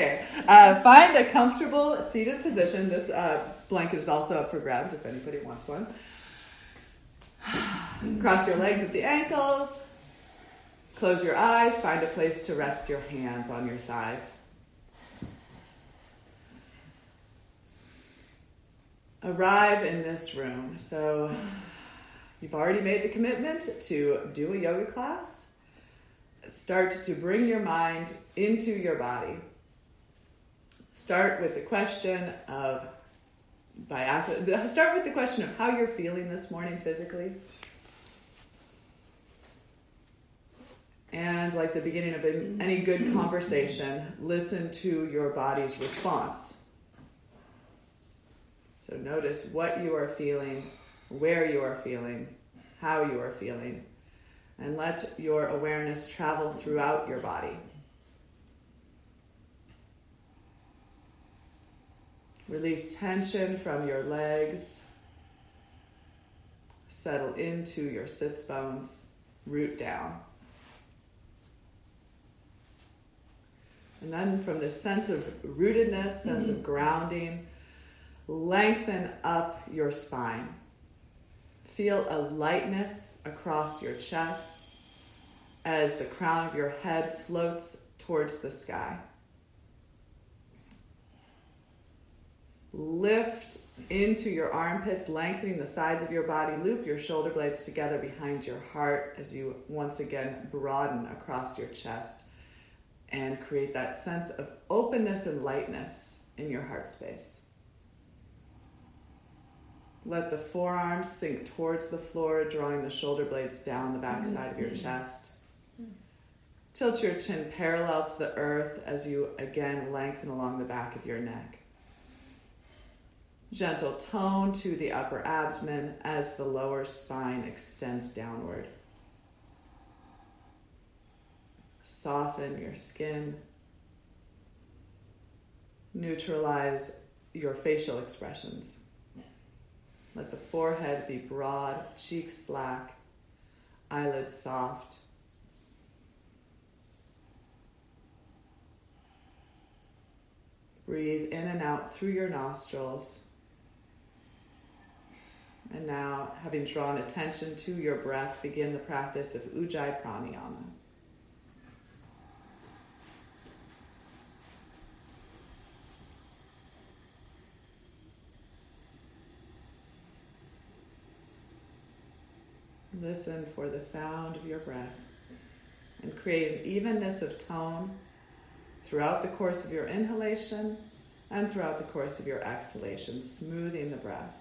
Okay. Uh, find a comfortable seated position. This uh, blanket is also up for grabs if anybody wants one. Cross your legs at the ankles. Close your eyes. Find a place to rest your hands on your thighs. Arrive in this room. So you've already made the commitment to do a yoga class. Start to bring your mind into your body. Start with the question of by asking, start with the question of how you're feeling this morning physically. And like the beginning of any good conversation, listen to your body's response. So notice what you are feeling, where you are feeling, how you are feeling, and let your awareness travel throughout your body. Release tension from your legs. Settle into your sits bones, root down. And then from this sense of rootedness, sense of mm-hmm. grounding, lengthen up your spine. Feel a lightness across your chest as the crown of your head floats towards the sky. Lift into your armpits, lengthening the sides of your body. Loop your shoulder blades together behind your heart as you once again broaden across your chest and create that sense of openness and lightness in your heart space. Let the forearms sink towards the floor, drawing the shoulder blades down the back mm-hmm. side of your chest. Mm-hmm. Tilt your chin parallel to the earth as you again lengthen along the back of your neck. Gentle tone to the upper abdomen as the lower spine extends downward. Soften your skin. Neutralize your facial expressions. Let the forehead be broad, cheeks slack, eyelids soft. Breathe in and out through your nostrils. And now, having drawn attention to your breath, begin the practice of Ujjayi Pranayama. Listen for the sound of your breath and create an evenness of tone throughout the course of your inhalation and throughout the course of your exhalation, smoothing the breath.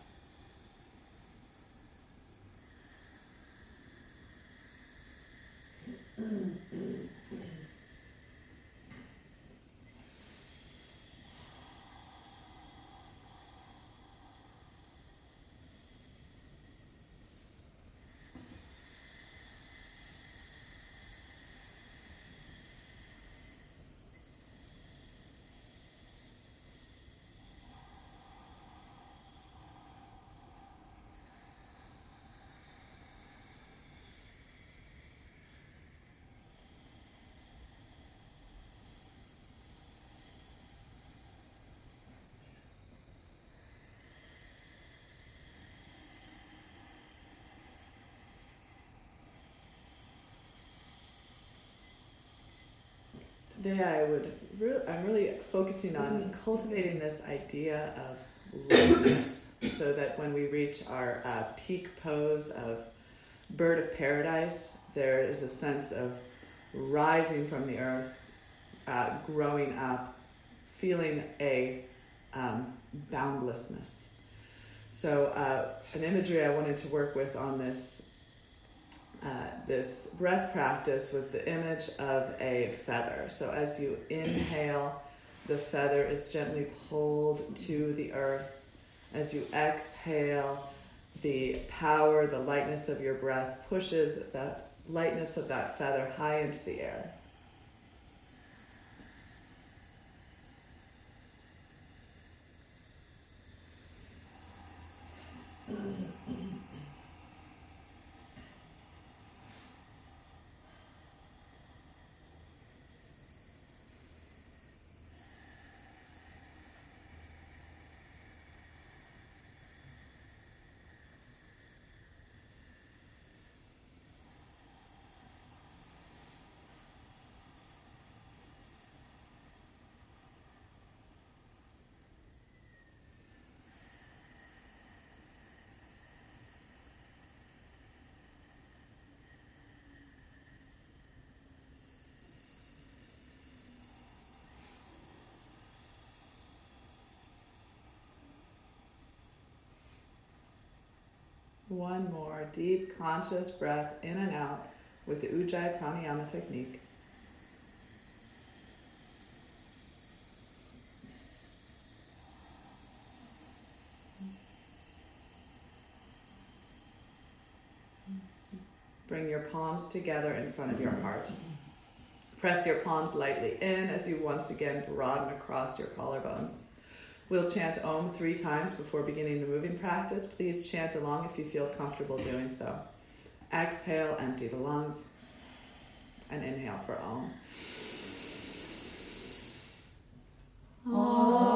Today, I would. Re- I'm really focusing on cultivating this idea of lightness, so that when we reach our uh, peak pose of bird of paradise, there is a sense of rising from the earth, uh, growing up, feeling a um, boundlessness. So, uh, an imagery I wanted to work with on this uh, this breath practice was the image of a feather. So as you inhale, the feather is gently pulled to the earth. As you exhale, the power, the lightness of your breath pushes the lightness of that feather high into the air. One more deep conscious breath in and out with the Ujjayi Pranayama technique. Bring your palms together in front of your heart. Press your palms lightly in as you once again broaden across your collarbones. We'll chant Om three times before beginning the moving practice. Please chant along if you feel comfortable doing so. Exhale, empty the lungs, and inhale for Om. Bow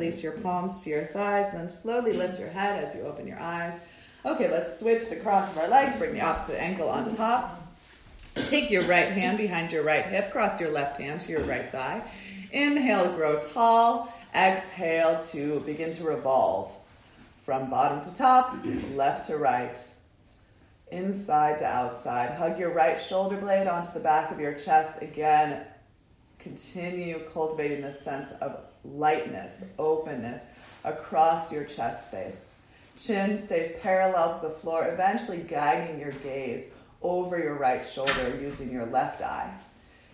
release your palms to your thighs, then slowly lift your head as you open your eyes. Okay, let's switch the cross of our legs, bring the opposite ankle on top. Take your right hand behind your right hip, cross your left hand to your right thigh. Inhale, grow tall. Exhale to begin to revolve from bottom to top, left to right, inside to outside. Hug your right shoulder blade onto the back of your chest. Again, continue cultivating this sense of lightness, openness across your chest space. Chin stays parallel to the floor, eventually guiding your gaze over your right shoulder using your left eye.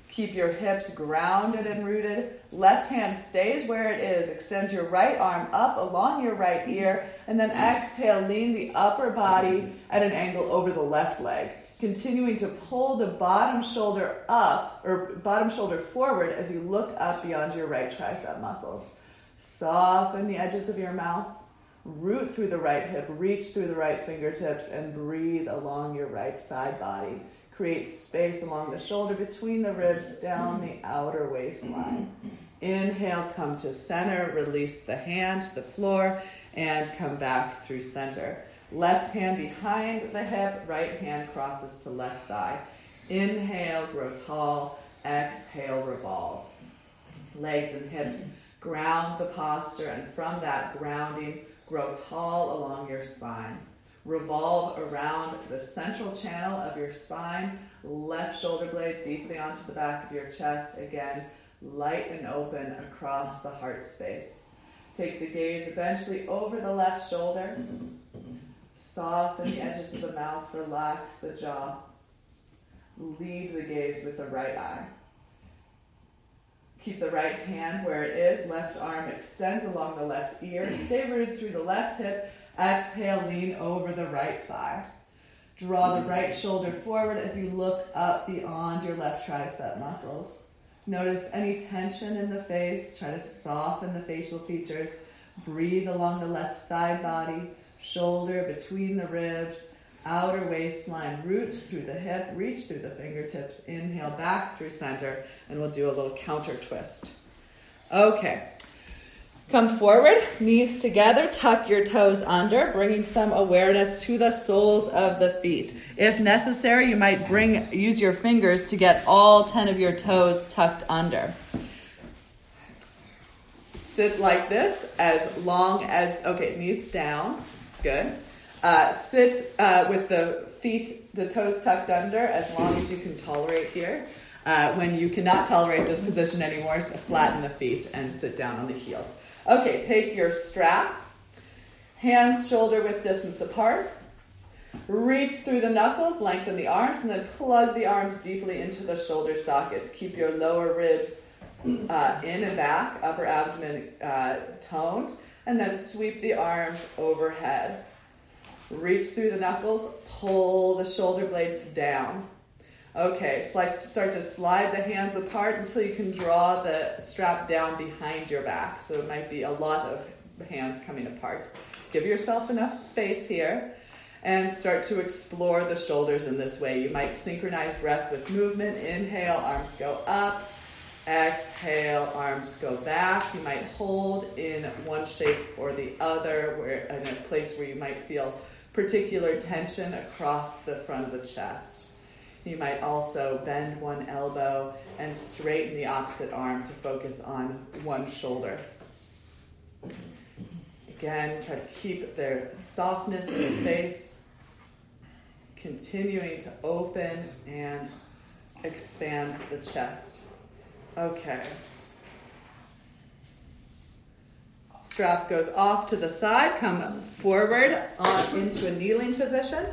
Keep your hips grounded and rooted. Left hand stays where it is. Extend your right arm up along your right ear, and then exhale, lean the upper body at an angle over the left leg continuing to pull the bottom shoulder up or bottom shoulder forward as you look up beyond your right tricep muscles. Soften the edges of your mouth, root through the right hip, reach through the right fingertips, and breathe along your right side body. Create space along the shoulder between the ribs down the outer waistline. Inhale, come to center, release the hand to the floor, and come back through center. Left hand behind the hip, right hand crosses to left thigh. Inhale, grow tall. Exhale, revolve. Legs and hips ground the posture, and from that grounding, grow tall along your spine. Revolve around the central channel of your spine, left shoulder blade deeply onto the back of your chest. Again, light and open across the heart space. Take the gaze eventually over the left shoulder. Soften the edges of the mouth, relax the jaw. Lead the gaze with the right eye. Keep the right hand where it is. Left arm extends along the left ear. Stay rooted through the left hip. Exhale, lean over the right thigh. Draw the right shoulder forward as you look up beyond your left tricep muscles. Notice any tension in the face. Try to soften the facial features. Breathe along the left side body shoulder between the ribs, outer waistline, root through the hip, reach through the fingertips, inhale back through center, and we'll do a little counter twist. Okay. Come forward, knees together, tuck your toes under, bringing some awareness to the soles of the feet. If necessary, you might bring use your fingers to get all 10 of your toes tucked under. Sit like this as long as okay, knees down, Good. Uh, sit uh, with the feet, the toes tucked under as long as you can tolerate here. Uh, when you cannot tolerate this position anymore, flatten the feet and sit down on the heels. Okay, take your strap, hands shoulder width distance apart. Reach through the knuckles, lengthen the arms, and then plug the arms deeply into the shoulder sockets. Keep your lower ribs uh, in and back, upper abdomen uh, toned and then sweep the arms overhead. Reach through the knuckles, pull the shoulder blades down. Okay, it's like start to slide the hands apart until you can draw the strap down behind your back. So it might be a lot of hands coming apart. Give yourself enough space here. and start to explore the shoulders in this way. You might synchronize breath with movement. Inhale, arms go up. Exhale, arms go back. You might hold in one shape or the other, where in a place where you might feel particular tension across the front of the chest. You might also bend one elbow and straighten the opposite arm to focus on one shoulder. Again, try to keep their softness in the face, continuing to open and expand the chest. Okay. Strap goes off to the side, come forward on into a kneeling position.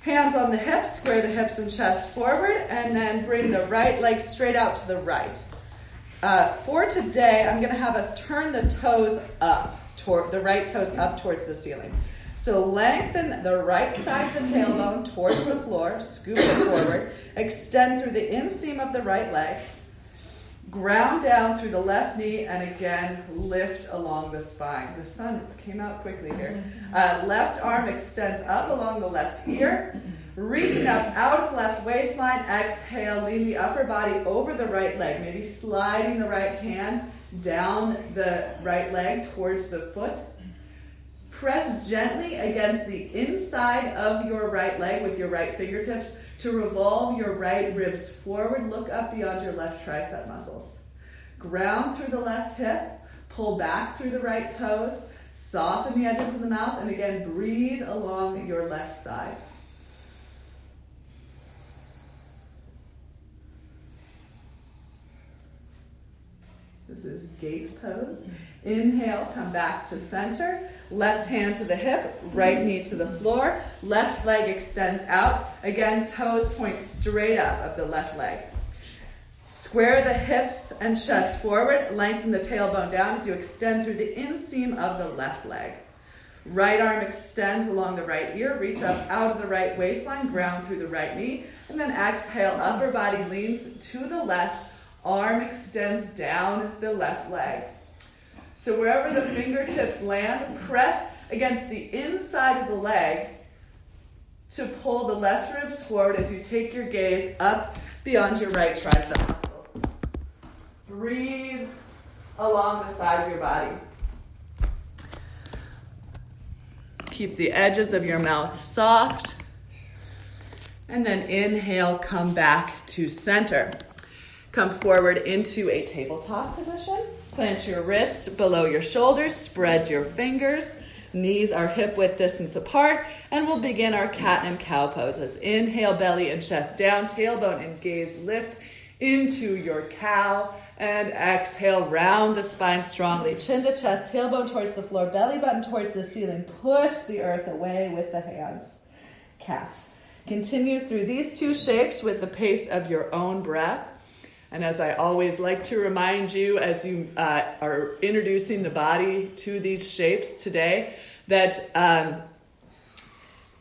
Hands on the hips, square the hips and chest forward, and then bring the right leg straight out to the right. Uh, for today, I'm going to have us turn the toes up, toward the right toes up towards the ceiling. So lengthen the right side of the tailbone towards the floor, scoop it forward, extend through the inseam of the right leg, ground down through the left knee, and again lift along the spine. The sun came out quickly here. Uh, left arm extends up along the left ear. Reaching up out of the left waistline, exhale, lean the upper body over the right leg, maybe sliding the right hand down the right leg towards the foot. Press gently against the inside of your right leg with your right fingertips to revolve your right ribs forward. Look up beyond your left tricep muscles. Ground through the left hip, pull back through the right toes, soften the edges of the mouth, and again, breathe along your left side. This is gate pose. Inhale, come back to center. Left hand to the hip, right knee to the floor. Left leg extends out. Again, toes point straight up of the left leg. Square the hips and chest forward. Lengthen the tailbone down as you extend through the inseam of the left leg. Right arm extends along the right ear. Reach up out of the right waistline. Ground through the right knee. And then exhale. Upper body leans to the left Arm extends down the left leg. So wherever the fingertips land, press against the inside of the leg to pull the left ribs forward as you take your gaze up beyond your right tricep Breathe along the side of your body. Keep the edges of your mouth soft. And then inhale, come back to center. Come forward into a tabletop position. Plant your wrists below your shoulders, spread your fingers. Knees are hip width distance apart, and we'll begin our cat and cow poses. Inhale, belly and chest down, tailbone and gaze lift into your cow, and exhale, round the spine strongly. Chin to chest, tailbone towards the floor, belly button towards the ceiling. Push the earth away with the hands. Cat. Continue through these two shapes with the pace of your own breath. And as I always like to remind you as you uh, are introducing the body to these shapes today, that um,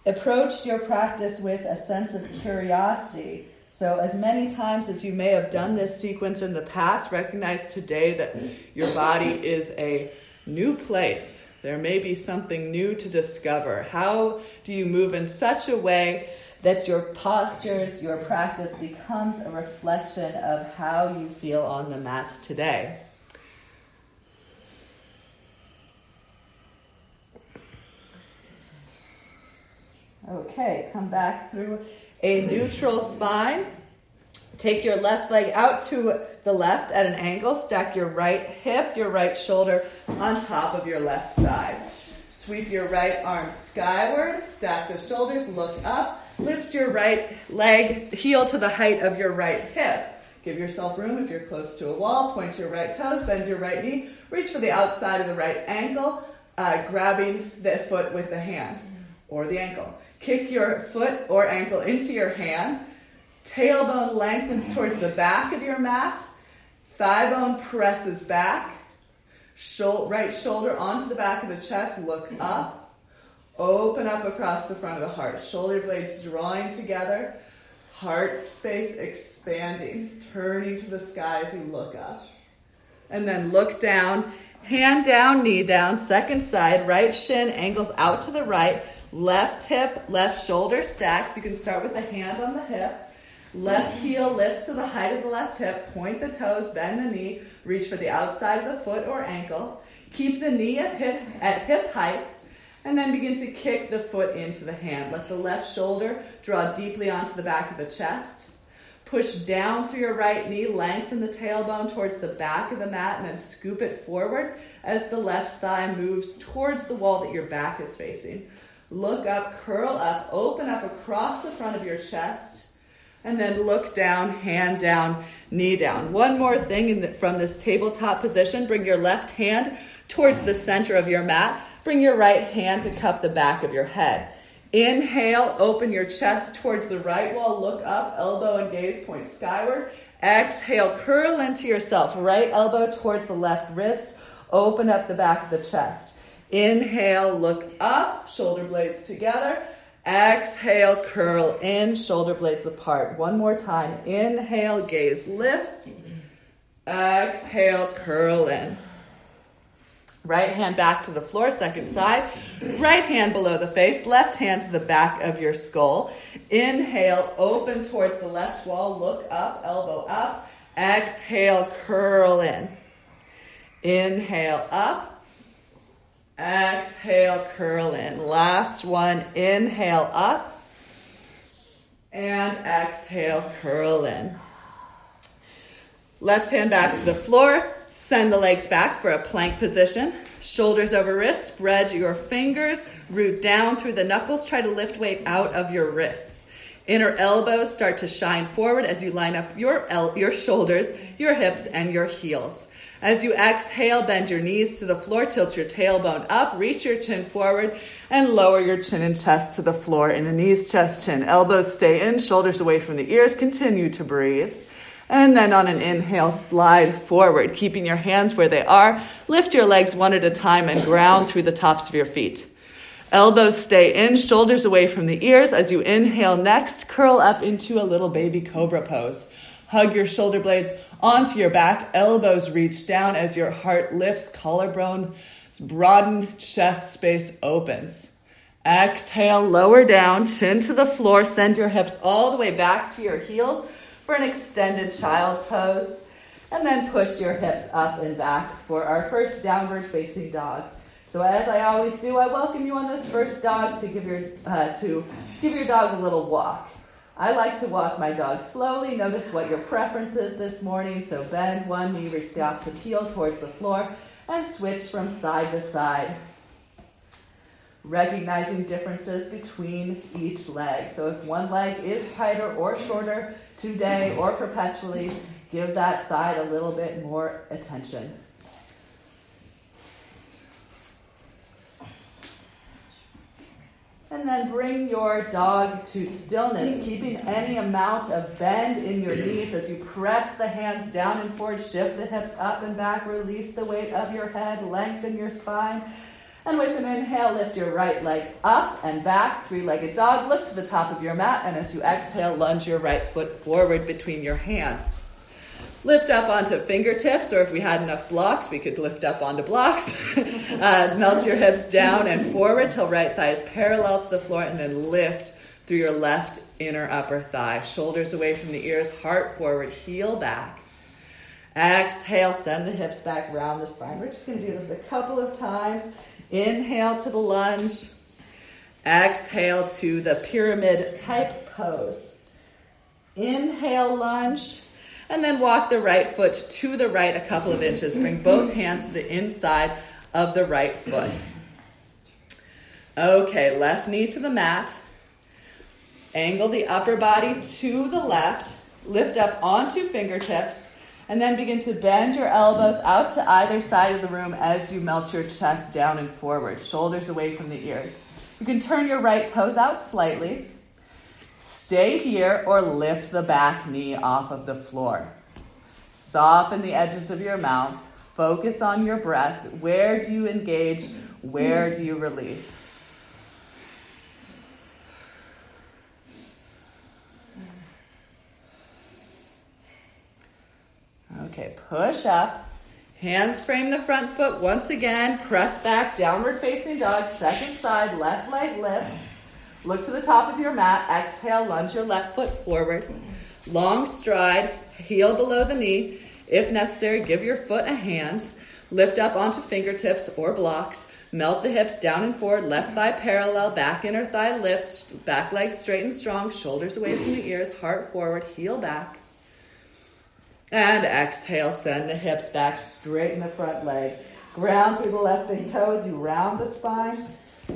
approach your practice with a sense of curiosity. So, as many times as you may have done this sequence in the past, recognize today that your body is a new place. There may be something new to discover. How do you move in such a way that your postures, your practice becomes a reflection of how you feel on the mat today. Okay, come back through a neutral spine. Take your left leg out to the left at an angle. Stack your right hip, your right shoulder on top of your left side. Sweep your right arm skyward. Stack the shoulders, look up. Lift your right leg, heel to the height of your right hip. Give yourself room if you're close to a wall. Point your right toes, bend your right knee. Reach for the outside of the right ankle, uh, grabbing the foot with the hand or the ankle. Kick your foot or ankle into your hand. Tailbone lengthens towards the back of your mat. Thigh bone presses back. right shoulder onto the back of the chest. Look up. Open up across the front of the heart. Shoulder blades drawing together. Heart space expanding. Turning to the sky as you look up. And then look down. Hand down, knee down. Second side. Right shin angles out to the right. Left hip, left shoulder stacks. You can start with the hand on the hip. Left heel lifts to the height of the left hip. Point the toes, bend the knee, reach for the outside of the foot or ankle. Keep the knee at hip, at hip height, and then begin to kick the foot into the hand. Let the left shoulder draw deeply onto the back of the chest. Push down through your right knee, lengthen the tailbone towards the back of the mat, and then scoop it forward as the left thigh moves towards the wall that your back is facing. Look up, curl up, open up across the front of your chest, and then look down, hand down, knee down. One more thing the, from this tabletop position bring your left hand towards the center of your mat. Bring your right hand to cup the back of your head. Inhale, open your chest towards the right wall, look up, elbow and gaze point skyward. Exhale, curl into yourself, right elbow towards the left wrist, open up the back of the chest. Inhale, look up, shoulder blades together. Exhale, curl in, shoulder blades apart. One more time. Inhale, gaze lifts. Exhale, curl in. Right hand back to the floor, second side. Right hand below the face, left hand to the back of your skull. Inhale, open towards the left wall, look up, elbow up. Exhale, curl in. Inhale, up. Exhale, curl in. Last one, inhale, up. And exhale, curl in. Left hand back to the floor. Send the legs back for a plank position. Shoulders over wrists. Spread your fingers. Root down through the knuckles. Try to lift weight out of your wrists. Inner elbows start to shine forward as you line up your, el- your shoulders, your hips, and your heels. As you exhale, bend your knees to the floor, tilt your tailbone up, reach your chin forward, and lower your chin and chest to the floor in a knees, chest, chin. Elbows stay in, shoulders away from the ears. Continue to breathe. And then on an inhale, slide forward, keeping your hands where they are. Lift your legs one at a time and ground through the tops of your feet. Elbows stay in, shoulders away from the ears. As you inhale next, curl up into a little baby cobra pose. Hug your shoulder blades onto your back, elbows reach down as your heart lifts, collarbone broaden, chest space opens. Exhale, lower down, chin to the floor, send your hips all the way back to your heels for an extended child's pose. And then push your hips up and back for our first downward facing dog. So as I always do, I welcome you on this first dog to give your uh, to give your dog a little walk. I like to walk my dog slowly. Notice what your preference is this morning. So bend one knee, reach the opposite heel towards the floor, and switch from side to side. Recognizing differences between each leg. So if one leg is tighter or shorter today or perpetually, give that side a little bit more attention. And then bring your dog to stillness, keeping any amount of bend in your knees as you press the hands down and forward, shift the hips up and back, release the weight of your head, lengthen your spine. And with an inhale, lift your right leg up and back, three legged dog. Look to the top of your mat, and as you exhale, lunge your right foot forward between your hands. Lift up onto fingertips, or if we had enough blocks, we could lift up onto blocks. uh, melt your hips down and forward till right thigh is parallel to the floor, and then lift through your left inner upper thigh. Shoulders away from the ears, heart forward, heel back. Exhale, send the hips back round the spine. We're just going to do this a couple of times. Inhale to the lunge. Exhale to the pyramid type pose. Inhale, lunge. And then walk the right foot to the right a couple of inches. Bring both hands to the inside of the right foot. Okay, left knee to the mat. Angle the upper body to the left. Lift up onto fingertips. And then begin to bend your elbows out to either side of the room as you melt your chest down and forward, shoulders away from the ears. You can turn your right toes out slightly. Stay here or lift the back knee off of the floor. Soften the edges of your mouth. Focus on your breath. Where do you engage? Where do you release? Okay, push up. Hands frame the front foot once again. Press back, downward facing dog. Second side, left leg lifts. Look to the top of your mat. Exhale, lunge your left foot forward. Long stride, heel below the knee. If necessary, give your foot a hand. Lift up onto fingertips or blocks. Melt the hips down and forward, left thigh parallel, back inner thigh lifts, back leg straight and strong, shoulders away from the ears, heart forward, heel back. And exhale, send the hips back, straighten the front leg. Ground through the left big toes, you round the spine.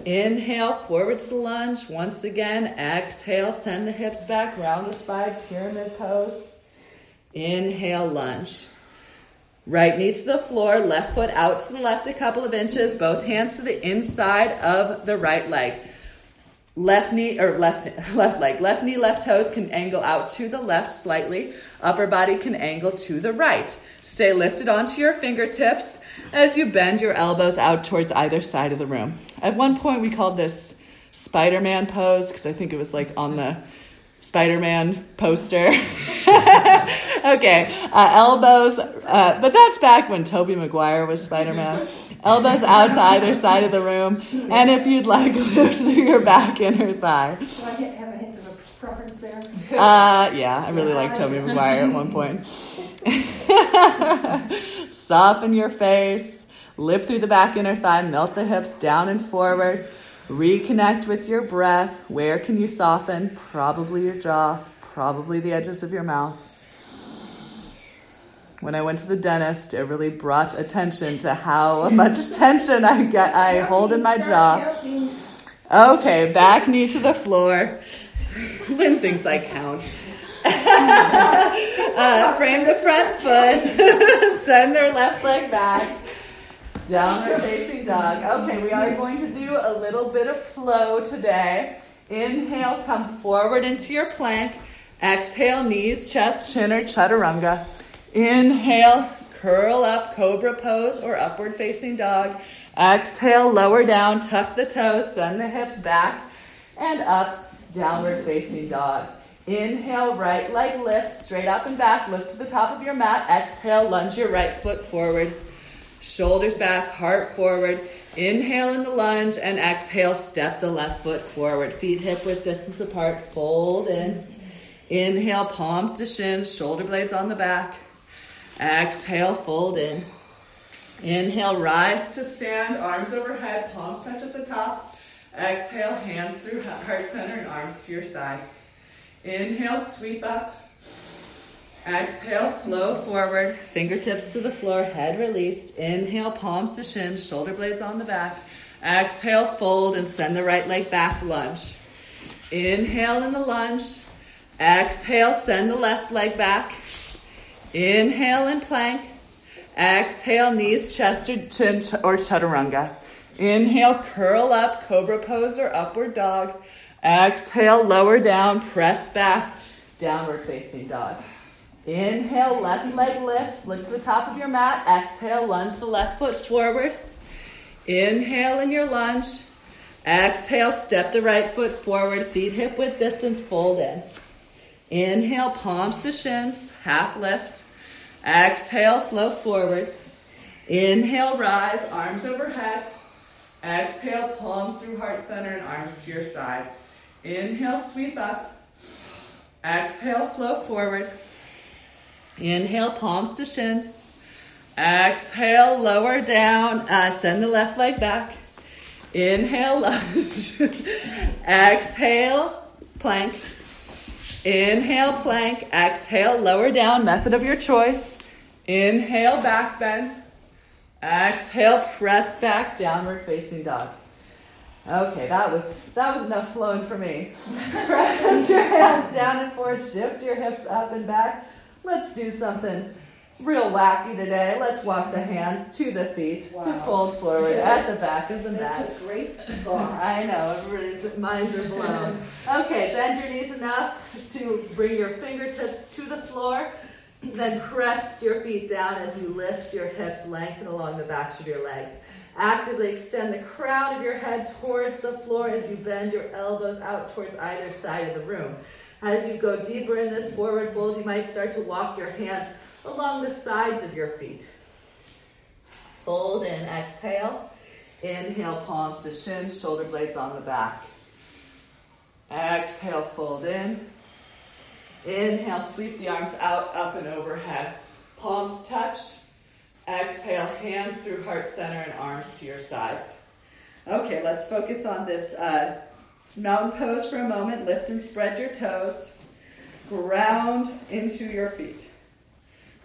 Inhale, forward to the lunge. Once again, exhale, send the hips back, round the spine, pyramid pose. Inhale, lunge. Right knee to the floor, left foot out to the left a couple of inches, both hands to the inside of the right leg. Left knee or left left leg, left knee, left toes can angle out to the left slightly. Upper body can angle to the right. Stay lifted onto your fingertips as you bend your elbows out towards either side of the room. At one point, we called this Spider-Man pose because I think it was like on the Spider Man poster. okay, uh, elbows, uh, but that's back when Tobey Maguire was Spider Man. Elbows out to either side of the room, and if you'd like, lift through your back inner thigh. Do I have a hint of a preference there? Uh, yeah, I really like Tobey Maguire at one point. Soften your face, lift through the back inner thigh, melt the hips down and forward. Reconnect with your breath. Where can you soften? Probably your jaw, probably the edges of your mouth. When I went to the dentist, it really brought attention to how much tension I get I hold in my jaw. Okay, back knee to the floor. Lynn thinks I count. uh, frame the front foot. Send their left leg back. Downward facing dog. Okay, we are going to do a little bit of flow today. Inhale, come forward into your plank. Exhale, knees, chest, chin, or chaturanga. Inhale, curl up, cobra pose or upward facing dog. Exhale, lower down, tuck the toes, send the hips back and up, downward facing dog. Inhale, right leg lift, straight up and back. Look to the top of your mat. Exhale, lunge your right foot forward. Shoulders back, heart forward. Inhale in the lunge and exhale, step the left foot forward. Feet hip width distance apart, fold in. Inhale, palms to shins, shoulder blades on the back. Exhale, fold in. Inhale, rise to stand, arms overhead, palms touch at the top. Exhale, hands through heart center and arms to your sides. Inhale, sweep up. Exhale, flow forward, fingertips to the floor, head released. Inhale, palms to shins, shoulder blades on the back. Exhale, fold and send the right leg back, lunge. Inhale in the lunge. Exhale, send the left leg back. Inhale and plank. Exhale, knees, chest, or chin, or chaturanga. Inhale, curl up, cobra pose or upward dog. Exhale, lower down, press back, downward facing dog. Inhale, left leg lifts. Look to the top of your mat. Exhale, lunge the left foot forward. Inhale in your lunge. Exhale, step the right foot forward. Feet hip width distance, fold in. Inhale, palms to shins, half lift. Exhale, flow forward. Inhale, rise, arms overhead. Exhale, palms through heart center and arms to your sides. Inhale, sweep up. Exhale, flow forward. Inhale, palms to shins. Exhale, lower down. Uh, send the left leg back. Inhale, lunge. Exhale, plank. Inhale, plank. Exhale, lower down. Method of your choice. Inhale, back bend. Exhale, press back, downward facing dog. Okay, that was that was enough flowing for me. press your hands down and forward, shift your hips up and back. Let's do something real wacky today. Let's walk the hands to the feet wow. to fold forward at the back of the mat. That's great I know, everybody's minds are blown. Okay, bend your knees enough to bring your fingertips to the floor. Then press your feet down as you lift your hips, lengthen along the backs of your legs. Actively extend the crown of your head towards the floor as you bend your elbows out towards either side of the room. As you go deeper in this forward fold, you might start to walk your hands along the sides of your feet. Fold in, exhale. Inhale, palms to shins, shoulder blades on the back. Exhale, fold in. Inhale, sweep the arms out, up and overhead. Palms touch. Exhale, hands through heart center and arms to your sides. Okay, let's focus on this uh, mountain pose for a moment. Lift and spread your toes. Ground into your feet.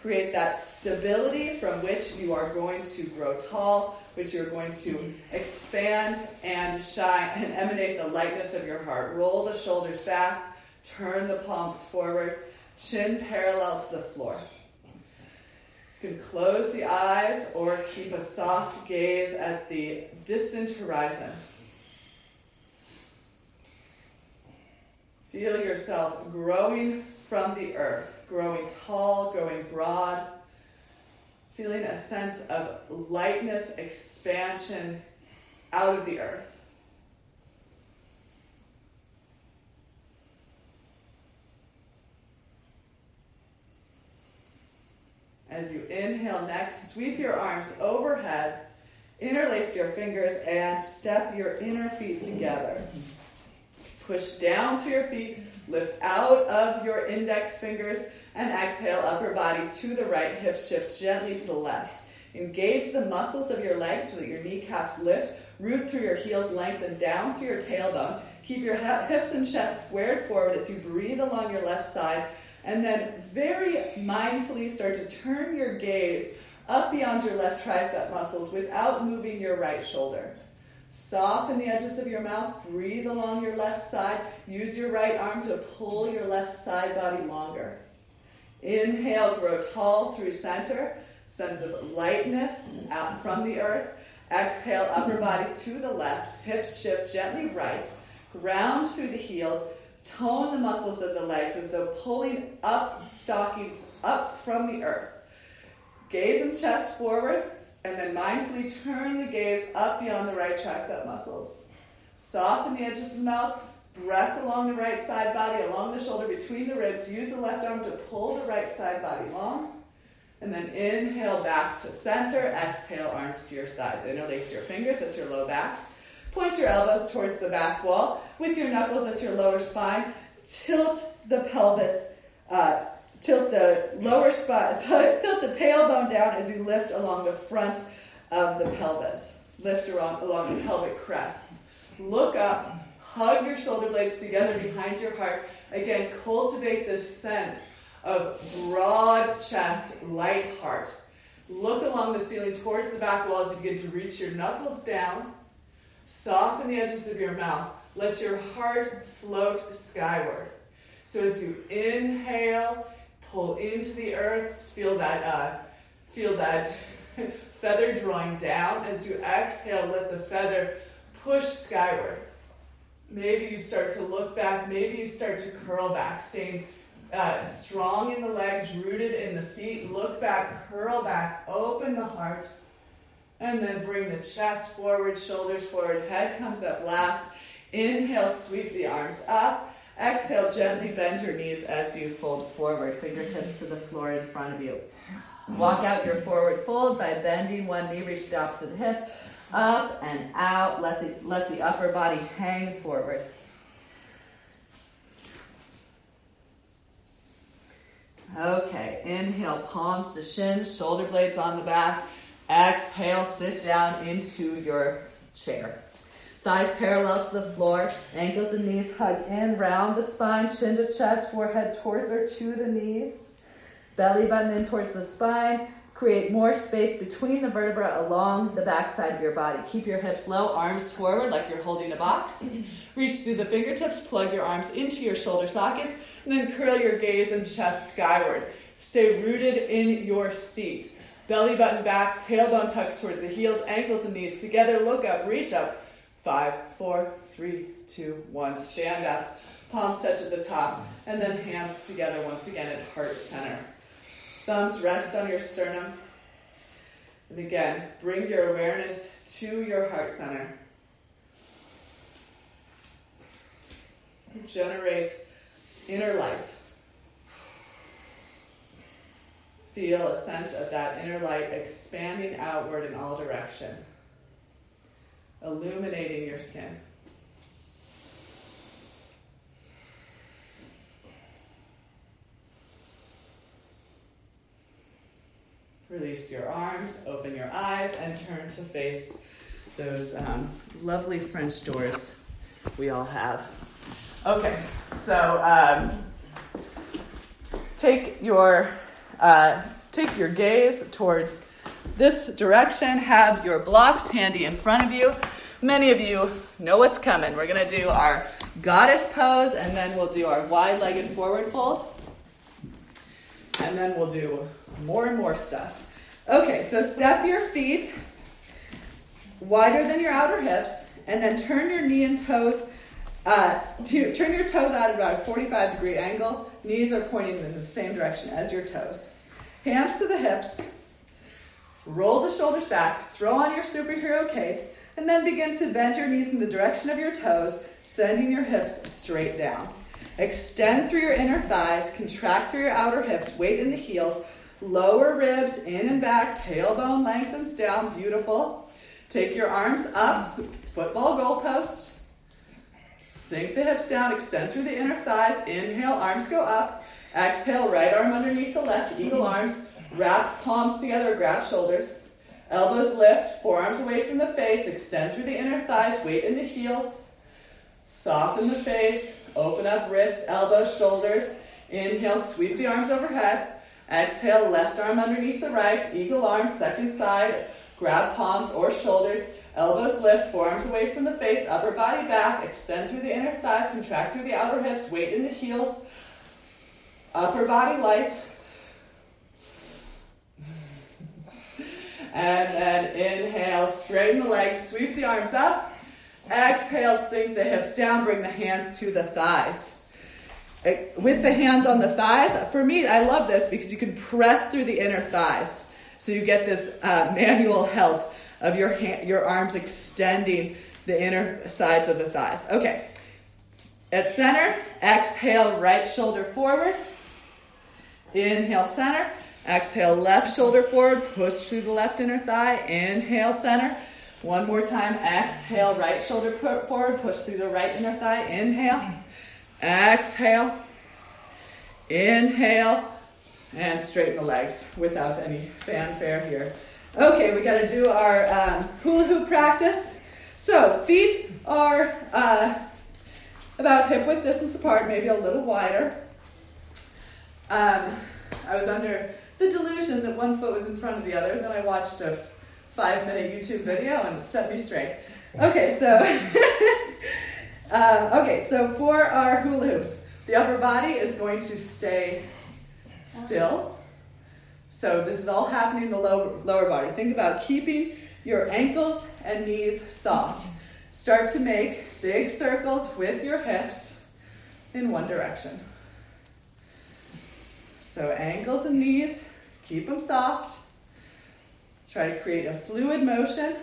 Create that stability from which you are going to grow tall, which you're going to expand and shine and emanate the lightness of your heart. Roll the shoulders back, turn the palms forward, chin parallel to the floor. You can close the eyes or keep a soft gaze at the distant horizon. Feel yourself growing from the earth, growing tall, growing broad, feeling a sense of lightness, expansion out of the earth. As you inhale next, sweep your arms overhead, interlace your fingers, and step your inner feet together. Push down through your feet, lift out of your index fingers, and exhale, upper body to the right, hips shift gently to the left. Engage the muscles of your legs so that your kneecaps lift. Root through your heels, lengthen down through your tailbone. Keep your hips and chest squared forward as you breathe along your left side. And then very mindfully start to turn your gaze up beyond your left tricep muscles without moving your right shoulder. Soften the edges of your mouth. Breathe along your left side. Use your right arm to pull your left side body longer. Inhale, grow tall through center. Sense of lightness out from the earth. Exhale, upper body to the left. Hips shift gently right. Ground through the heels. Tone the muscles of the legs as though pulling up stockings up from the earth. Gaze and chest forward. And then mindfully turn the gaze up beyond the right tricep muscles. Soften the edges of the mouth. Breath along the right side body, along the shoulder, between the ribs. Use the left arm to pull the right side body long. And then inhale back to center. Exhale, arms to your sides. Interlace your fingers at your low back. Point your elbows towards the back wall with your knuckles at your lower spine. Tilt the pelvis uh, Tilt the lower spine, tilt the tailbone down as you lift along the front of the pelvis. Lift along, along the pelvic crests. Look up, hug your shoulder blades together behind your heart. Again, cultivate this sense of broad chest, light heart. Look along the ceiling towards the back wall as you begin to reach your knuckles down. Soften the edges of your mouth. Let your heart float skyward. So as you inhale, pull into the earth. Feel that, uh, feel that feather drawing down. As you exhale, let the feather push skyward. Maybe you start to look back. Maybe you start to curl back, staying uh, strong in the legs, rooted in the feet. Look back, curl back, open the heart, and then bring the chest forward, shoulders forward, head comes up last. Inhale, sweep the arms up. Exhale, gently bend your knees as you fold forward, fingertips to the floor in front of you. Walk out your forward fold by bending one knee, reach the opposite hip, up and out. Let the, let the upper body hang forward. Okay, inhale, palms to shins, shoulder blades on the back. Exhale, sit down into your chair. Thighs parallel to the floor, ankles and knees hug in, round the spine, chin to chest, forehead towards or to the knees. Belly button in towards the spine. Create more space between the vertebrae along the backside of your body. Keep your hips low, arms forward like you're holding a box. Reach through the fingertips, plug your arms into your shoulder sockets, and then curl your gaze and chest skyward. Stay rooted in your seat. Belly button back, tailbone tucks towards the heels, ankles and knees together. Look up, reach up. Five, four, three, two, one. Stand up. Palms touch at the top. And then hands together once again at heart center. Thumbs rest on your sternum. And again, bring your awareness to your heart center. Generate inner light. Feel a sense of that inner light expanding outward in all direction, illuminating your skin. Release your arms, open your eyes, and turn to face those um, lovely French doors we all have. Okay, so um, take your uh, take your gaze towards this direction. Have your blocks handy in front of you. Many of you know what's coming. We're going to do our goddess pose, and then we'll do our wide-legged forward fold, and then we'll do more and more stuff. Okay, so step your feet wider than your outer hips, and then turn your knee and toes. Uh, to, turn your toes out at about a 45 degree angle. Knees are pointing in the same direction as your toes. Hands to the hips. Roll the shoulders back. Throw on your superhero cape. And then begin to bend your knees in the direction of your toes, sending your hips straight down. Extend through your inner thighs, contract through your outer hips, weight in the heels, lower ribs in and back, tailbone lengthens down, beautiful. Take your arms up, football goalpost. Sink the hips down, extend through the inner thighs. Inhale, arms go up. Exhale, right arm underneath the left, eagle arms. Wrap palms together, grab shoulders. Elbows lift, forearms away from the face. Extend through the inner thighs, weight in the heels. Soften the face, open up wrists, elbows, shoulders. Inhale, sweep the arms overhead. Exhale, left arm underneath the right, eagle arm, second side. Grab palms or shoulders. Elbows lift, forearms away from the face, upper body back, extend through the inner thighs, contract through the outer hips, weight in the heels, upper body light. And then inhale, straighten the legs, sweep the arms up. Exhale, sink the hips down, bring the hands to the thighs. With the hands on the thighs, for me, I love this because you can press through the inner thighs. So you get this uh, manual help of your, hand, your arms extending the inner sides of the thighs. Okay. At center, exhale, right shoulder forward. Inhale, center. Exhale, left shoulder forward. Push through the left inner thigh. Inhale, center. One more time. Exhale, right shoulder forward. Push through the right inner thigh. Inhale. Exhale. Inhale. And straighten the legs without any fanfare here. Okay, we got to do our um, hula hoop practice. So, feet are uh, about hip width distance apart, maybe a little wider. Um, I was under the delusion that one foot was in front of the other. Then I watched a five minute YouTube video and it set me straight. Okay, so uh, okay, so for our hula hoops, the upper body is going to stay still. So this is all happening in the low, lower body. Think about keeping your ankles and knees soft. Start to make big circles with your hips in one direction. So ankles and knees, keep them soft. Try to create a fluid motion.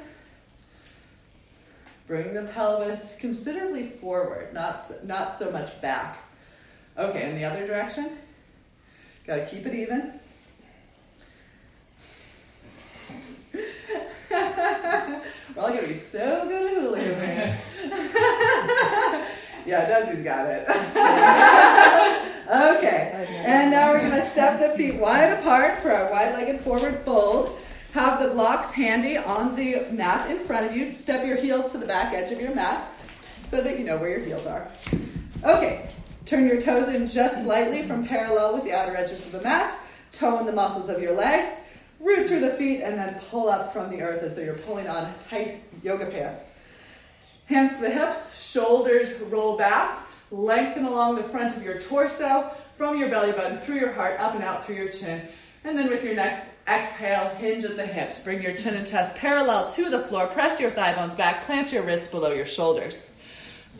Bring the pelvis considerably forward, not so, not so much back. Okay, in the other direction. Got to keep it even. We're all gonna be so good at hula hooping. yeah, Desi's got it. okay, and now we're gonna step the feet wide apart for our wide-legged forward fold. Have the blocks handy on the mat in front of you. Step your heels to the back edge of your mat so that you know where your heels are. Okay, turn your toes in just slightly from parallel with the outer edges of the mat. Tone the muscles of your legs root through the feet, and then pull up from the earth as though you're pulling on tight yoga pants. Hands to the hips, shoulders roll back, lengthen along the front of your torso, from your belly button, through your heart, up and out through your chin. And then with your next exhale, hinge at the hips. Bring your chin and chest parallel to the floor. Press your thigh bones back. Plant your wrists below your shoulders.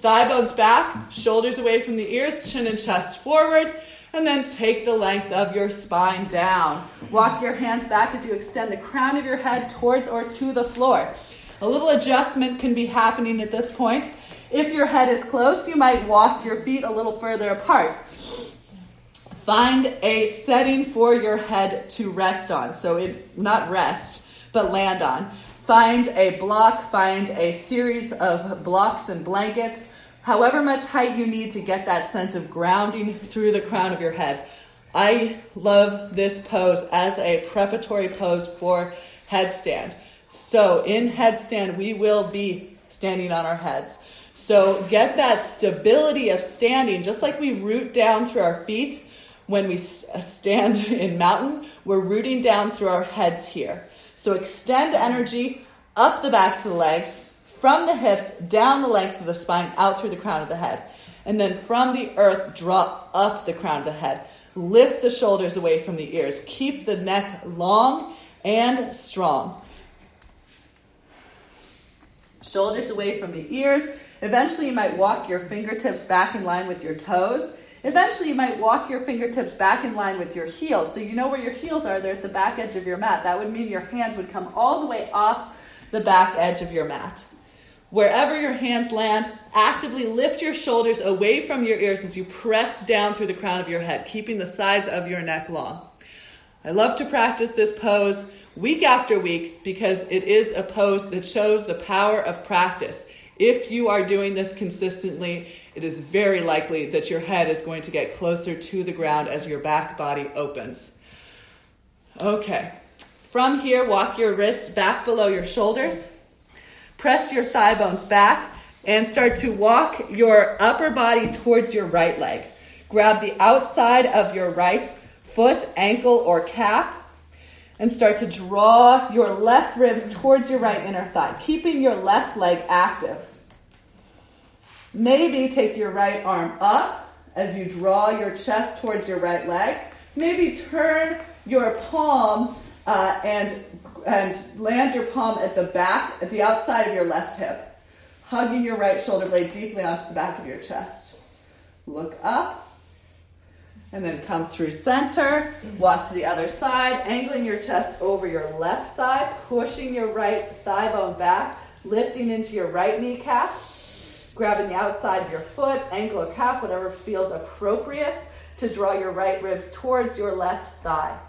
Thigh bones back, shoulders away from the ears, chin and chest forward. And then take the length of your spine down. Walk your hands back as you extend the crown of your head towards or to the floor. A little adjustment can be happening at this point. If your head is close, you might walk your feet a little further apart. Find a setting for your head to rest on. So, it, not rest, but land on. Find a block, find a series of blocks and blankets, however much height you need to get that sense of grounding through the crown of your head. I love this pose as a preparatory pose for headstand. So, in headstand, we will be standing on our heads. So, get that stability of standing, just like we root down through our feet when we uh, stand in mountain, we're rooting down through our heads here. So extend energy up the backs of the legs, from the hips, down the length of the spine, out through the crown of the head. And then from the earth, draw up the crown of the head. Lift the shoulders away from the ears. Keep the neck long and strong. Shoulders away from the ears. Eventually, you might walk your fingertips back in line with your toes. Eventually, you might walk your fingertips back in line with your heels. So you know where your heels are, they're at the back edge of your mat. That would mean your hands would come all the way off the back edge of your mat. Wherever your hands land, actively lift your shoulders away from your ears as you press down through the crown of your head, keeping the sides of your neck long. I love to practice this pose week after week because it is a pose that shows the power of practice. If you are doing this consistently, it is very likely that your head is going to get closer to the ground as your back body opens. Okay. From here, walk your wrists back below your shoulders. Press your thigh bones back and start to walk your upper body towards your right leg. Grab the outside of your right foot, ankle, or calf and start to draw your left ribs towards your right inner thigh, keeping your left leg active. Maybe take your right arm up as you draw your chest towards your right leg. Maybe turn your palm uh, and, and land your palm at the back, at the outside of your left hip, hugging your right shoulder blade deeply onto the back of your chest. Look up. And then come through center, walk to the other side, angling your chest over your left thigh, pushing your right thigh bone back, lifting into your right kneecap grabbing the outside of your foot, ankle, or calf, whatever feels appropriate to draw your right ribs towards your left thigh.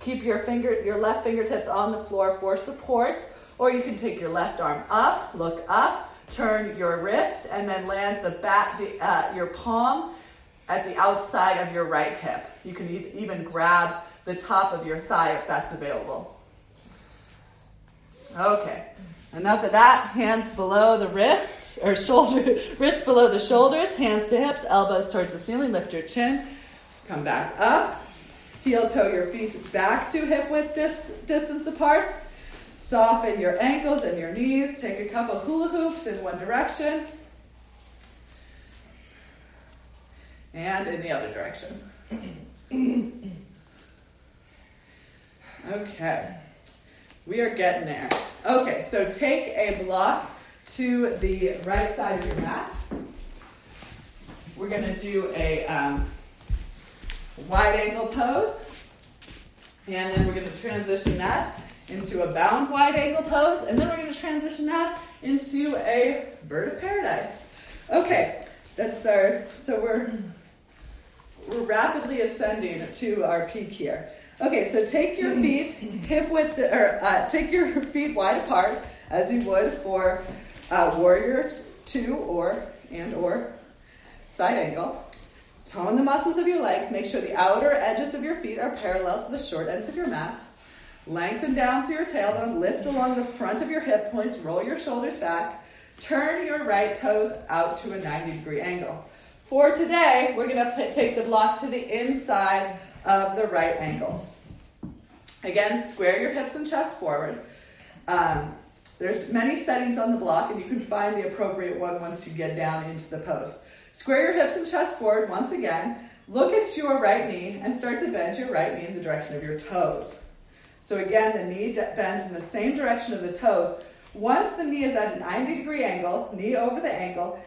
Keep your finger, your left fingertips on the floor for support, or you can take your left arm up, look up, turn your wrist, and then land the back, the, uh, your palm at the outside of your right hip. You can even grab the top of your thigh if that's available. Okay. Enough of that. Hands below the wrists, or shoulder, wrists below the shoulders, hands to hips, elbows towards the ceiling. Lift your chin. Come back up. Heel toe your feet back to hip width dis- distance apart. Soften your ankles and your knees. Take a couple hula hoops in one direction and in the other direction. Okay. We are getting there. Okay, so take a block to the right side of your mat. We're going to do a um, wide angle pose. And then we're going to transition that into a bound wide angle pose. And then we're going to transition that into a bird of paradise. Okay, that's our, so we're, we're rapidly ascending to our peak here. Okay, so take your feet hip width, or uh, take your feet wide apart as you would for uh, warrior two or and or side angle. Tone the muscles of your legs. Make sure the outer edges of your feet are parallel to the short ends of your mat. Lengthen down through your tailbone. Lift along the front of your hip points. Roll your shoulders back. Turn your right toes out to a 90 degree angle. For today, we're going to take the block to the inside of the right ankle. Again, square your hips and chest forward. Um, there's many settings on the block, and you can find the appropriate one once you get down into the pose. Square your hips and chest forward once again. Look at your right knee and start to bend your right knee in the direction of your toes. So again, the knee bends in the same direction of the toes. Once the knee is at a 90 degree angle, knee over the ankle,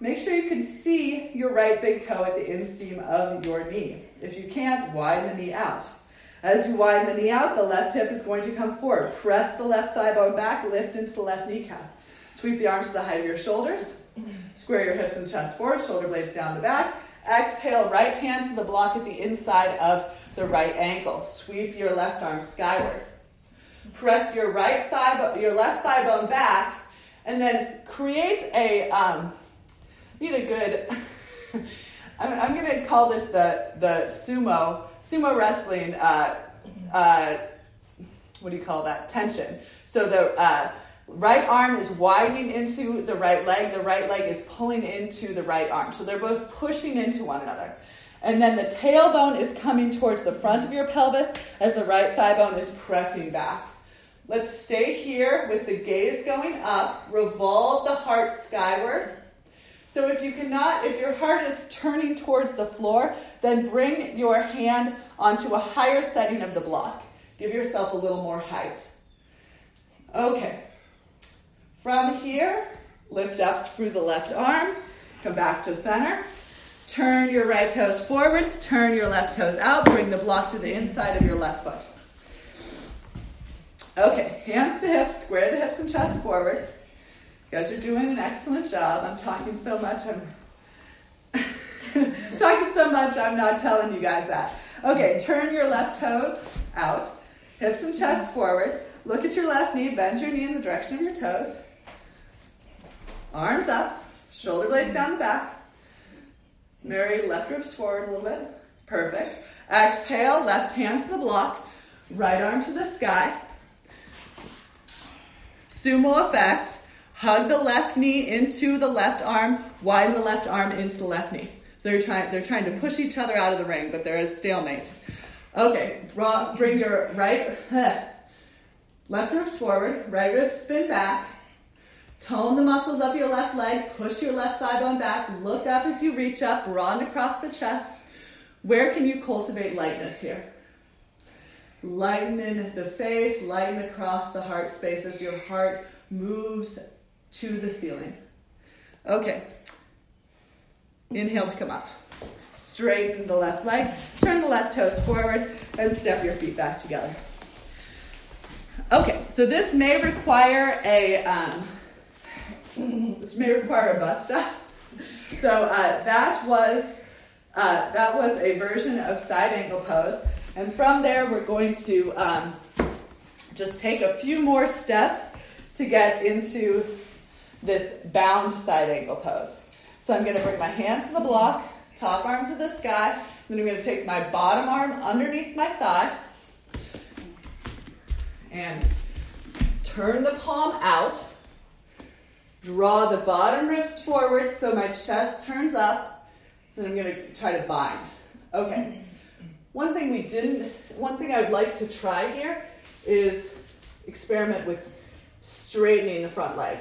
make sure you can see your right big toe at the inseam of your knee. If you can't, widen the knee out. As you widen the knee out, the left hip is going to come forward. Press the left thigh bone back, lift into the left kneecap. Sweep the arms to the height of your shoulders. Square your hips and chest forward, shoulder blades down the back. Exhale, right hand to the block at the inside of the right ankle. Sweep your left arm skyward. Press your right thigh, your left thigh bone back, and then create a. Um, need a good. I'm, I'm to call this the the sumo sumo wrestling. Uh, uh, what do you call that? Tension. So the uh, right arm is widening into the right leg. The right leg is pulling into the right arm. So they're both pushing into one another. And then the tailbone is coming towards the front of your pelvis as the right thigh bone is pressing back. Let's stay here with the gaze going up. Revolve the heart skyward. So if you cannot, if your heart is turning towards the floor, then bring your hand onto a higher setting of the block. Give yourself a little more height. Okay. From here, lift up through the left arm, come back to center. Turn your right toes forward, turn your left toes out, bring the block to the inside of your left foot. Okay, hands to hips, square the hips and chest forward. You guys are doing an excellent job. I'm talking so much, I'm talking so much, I'm not telling you guys that. Okay, turn your left toes out, hips and chest forward. Look at your left knee, bend your knee in the direction of your toes. Arms up, shoulder blades down the back. Mary, left ribs forward a little bit. Perfect. Exhale, left hand to the block, right arm to the sky. Sumo effect. Hug the left knee into the left arm, widen the left arm into the left knee. So they're trying, they're trying to push each other out of the ring, but they're is stalemate. Okay, bring your right, left ribs forward, right ribs spin back. Tone the muscles up your left leg, push your left thigh bone back, look up as you reach up, broaden across the chest. Where can you cultivate lightness here? Lighten in the face, lighten across the heart space as your heart moves to the ceiling. Okay. Inhale to come up. Straighten the left leg, turn the left toes forward, and step your feet back together. Okay, so this may require a um, this may require a bust up. So uh, that was uh, that was a version of side angle pose, and from there we're going to um, just take a few more steps to get into this bound side angle pose. So I'm going to bring my hand to the block, top arm to the sky, then I'm going to take my bottom arm underneath my thigh and turn the palm out Draw the bottom ribs forward so my chest turns up. Then I'm going to try to bind. Okay. One thing we didn't, one thing I would like to try here is experiment with straightening the front leg.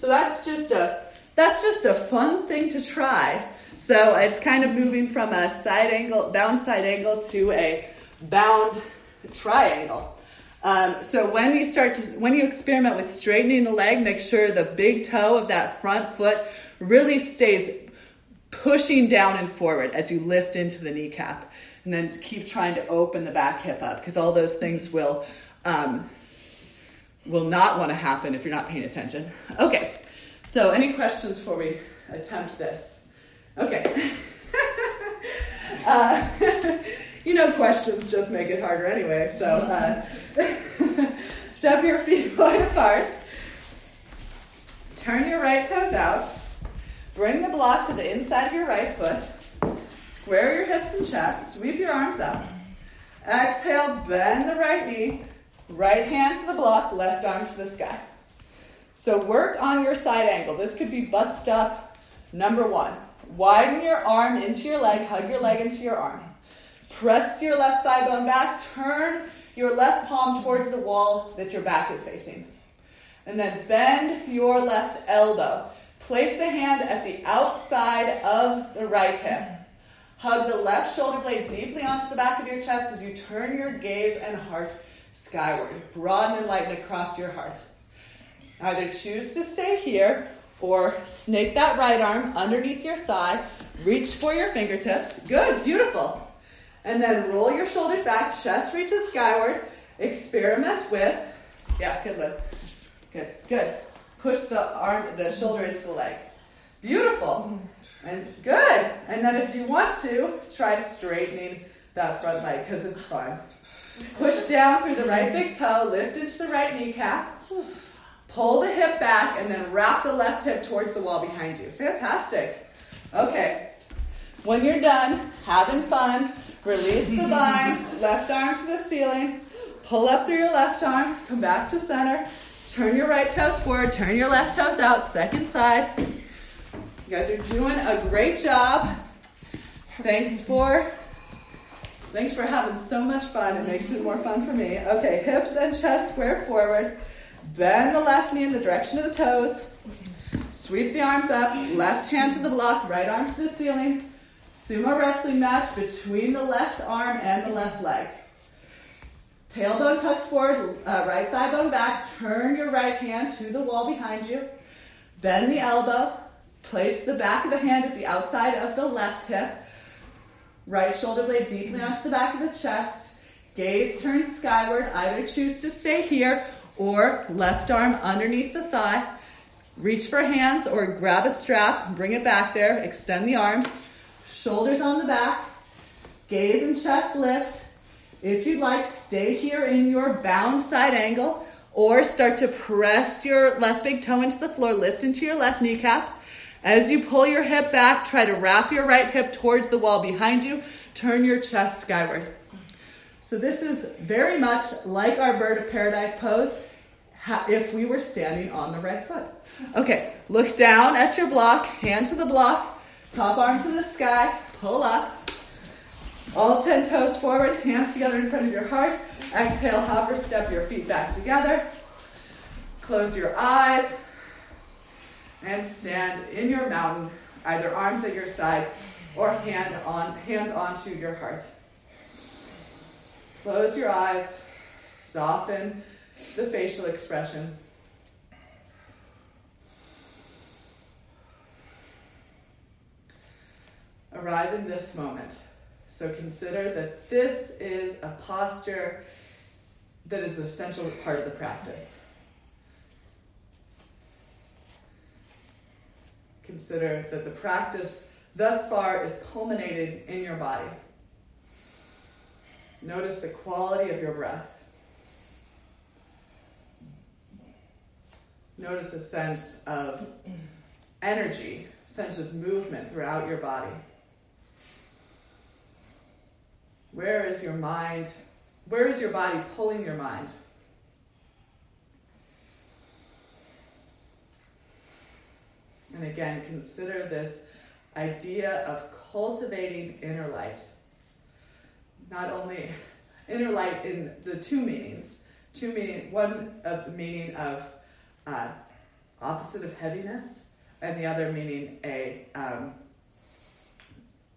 So that's just a that's just a fun thing to try. So it's kind of moving from a side angle, bound side angle to a bound triangle. Um, so when you start to, when you experiment with straightening the leg, make sure the big toe of that front foot really stays pushing down and forward as you lift into the kneecap. And then keep trying to open the back hip up because all those things will, um, will not want to happen if you're not paying attention. Okay, so any questions before we attempt this? Okay. uh, you know, questions just make it harder anyway. So uh, step your feet wide apart. Turn your right toes out. Bring the block to the inside of your right foot. Square your hips and chest. Sweep your arms up. Exhale, bend the right knee. Right hand to the block, left arm to the sky. So work on your side angle. This could be bust up number one. Widen your arm into your leg, hug your leg into your arm. Press your left thigh bone back. Turn your left palm towards the wall that your back is facing. And then bend your left elbow. Place the hand at the outside of the right hip. Hug the left shoulder blade deeply onto the back of your chest as you turn your gaze and heart skyward. Broaden and lighten across your heart. Either choose to stay here or snake that right arm underneath your thigh. Reach for your fingertips. Good, beautiful. And then roll your shoulders back, chest reaches skyward. Experiment with, yeah, good, Liv. Good, good. Push the arm, the shoulder into the leg. Beautiful. And good. And then if you want to, try straightening that front leg because it's fun. Push down through the right big toe, lift into the right kneecap, pull the hip back, and then wrap the left hip towards the wall behind you. Fantastic. Okay. When you're done having fun, release the bind, left arm to the ceiling, pull up through your left arm, come back to center, turn your right toes forward, turn your left toes out, second side. You guys are doing a great job. Thanks for thanks for having so much fun. It makes it more fun for me. Okay, hips and chest square forward. Bend the left knee in the direction of the toes. Sweep the arms up, left hand to the block, right arm to the ceiling. Sumo wrestling match between the left arm and the left leg. Tailbone tucks forward, uh, right thigh bone back. Turn your right hand to the wall behind you. Bend the elbow. Place the back of the hand at the outside of the left hip. Right shoulder blade deeply mm-hmm. onto the back of the chest. Gaze turns skyward. Either choose to stay here or left arm underneath the thigh. Reach for hands or grab a strap, bring it back there, extend the arms, shoulders on the back, gaze and chest lift. If you'd like, stay here in your bound side angle or start to press your left big toe into the floor, lift into your left kneecap. As you pull your hip back, try to wrap your right hip towards the wall behind you, turn your chest skyward. So, this is very much like our bird of paradise pose if we were standing on the right foot. Okay, look down at your block, hand to the block, top arm to the sky, pull up. All 10 toes forward, hands together in front of your heart. Exhale, hopper step your feet back together. Close your eyes and stand in your mountain, either arms at your sides or hand on hands onto your heart. Close your eyes, soften the facial expression. Arrive in this moment. So consider that this is a posture that is essential part of the practice. Consider that the practice thus far is culminated in your body. Notice the quality of your breath. Notice a sense of energy, sense of movement throughout your body. Where is your mind? Where is your body pulling your mind? And again, consider this idea of cultivating inner light. Not only inner light in the two meanings, two meaning one of the meaning of uh, opposite of heaviness, and the other meaning a um,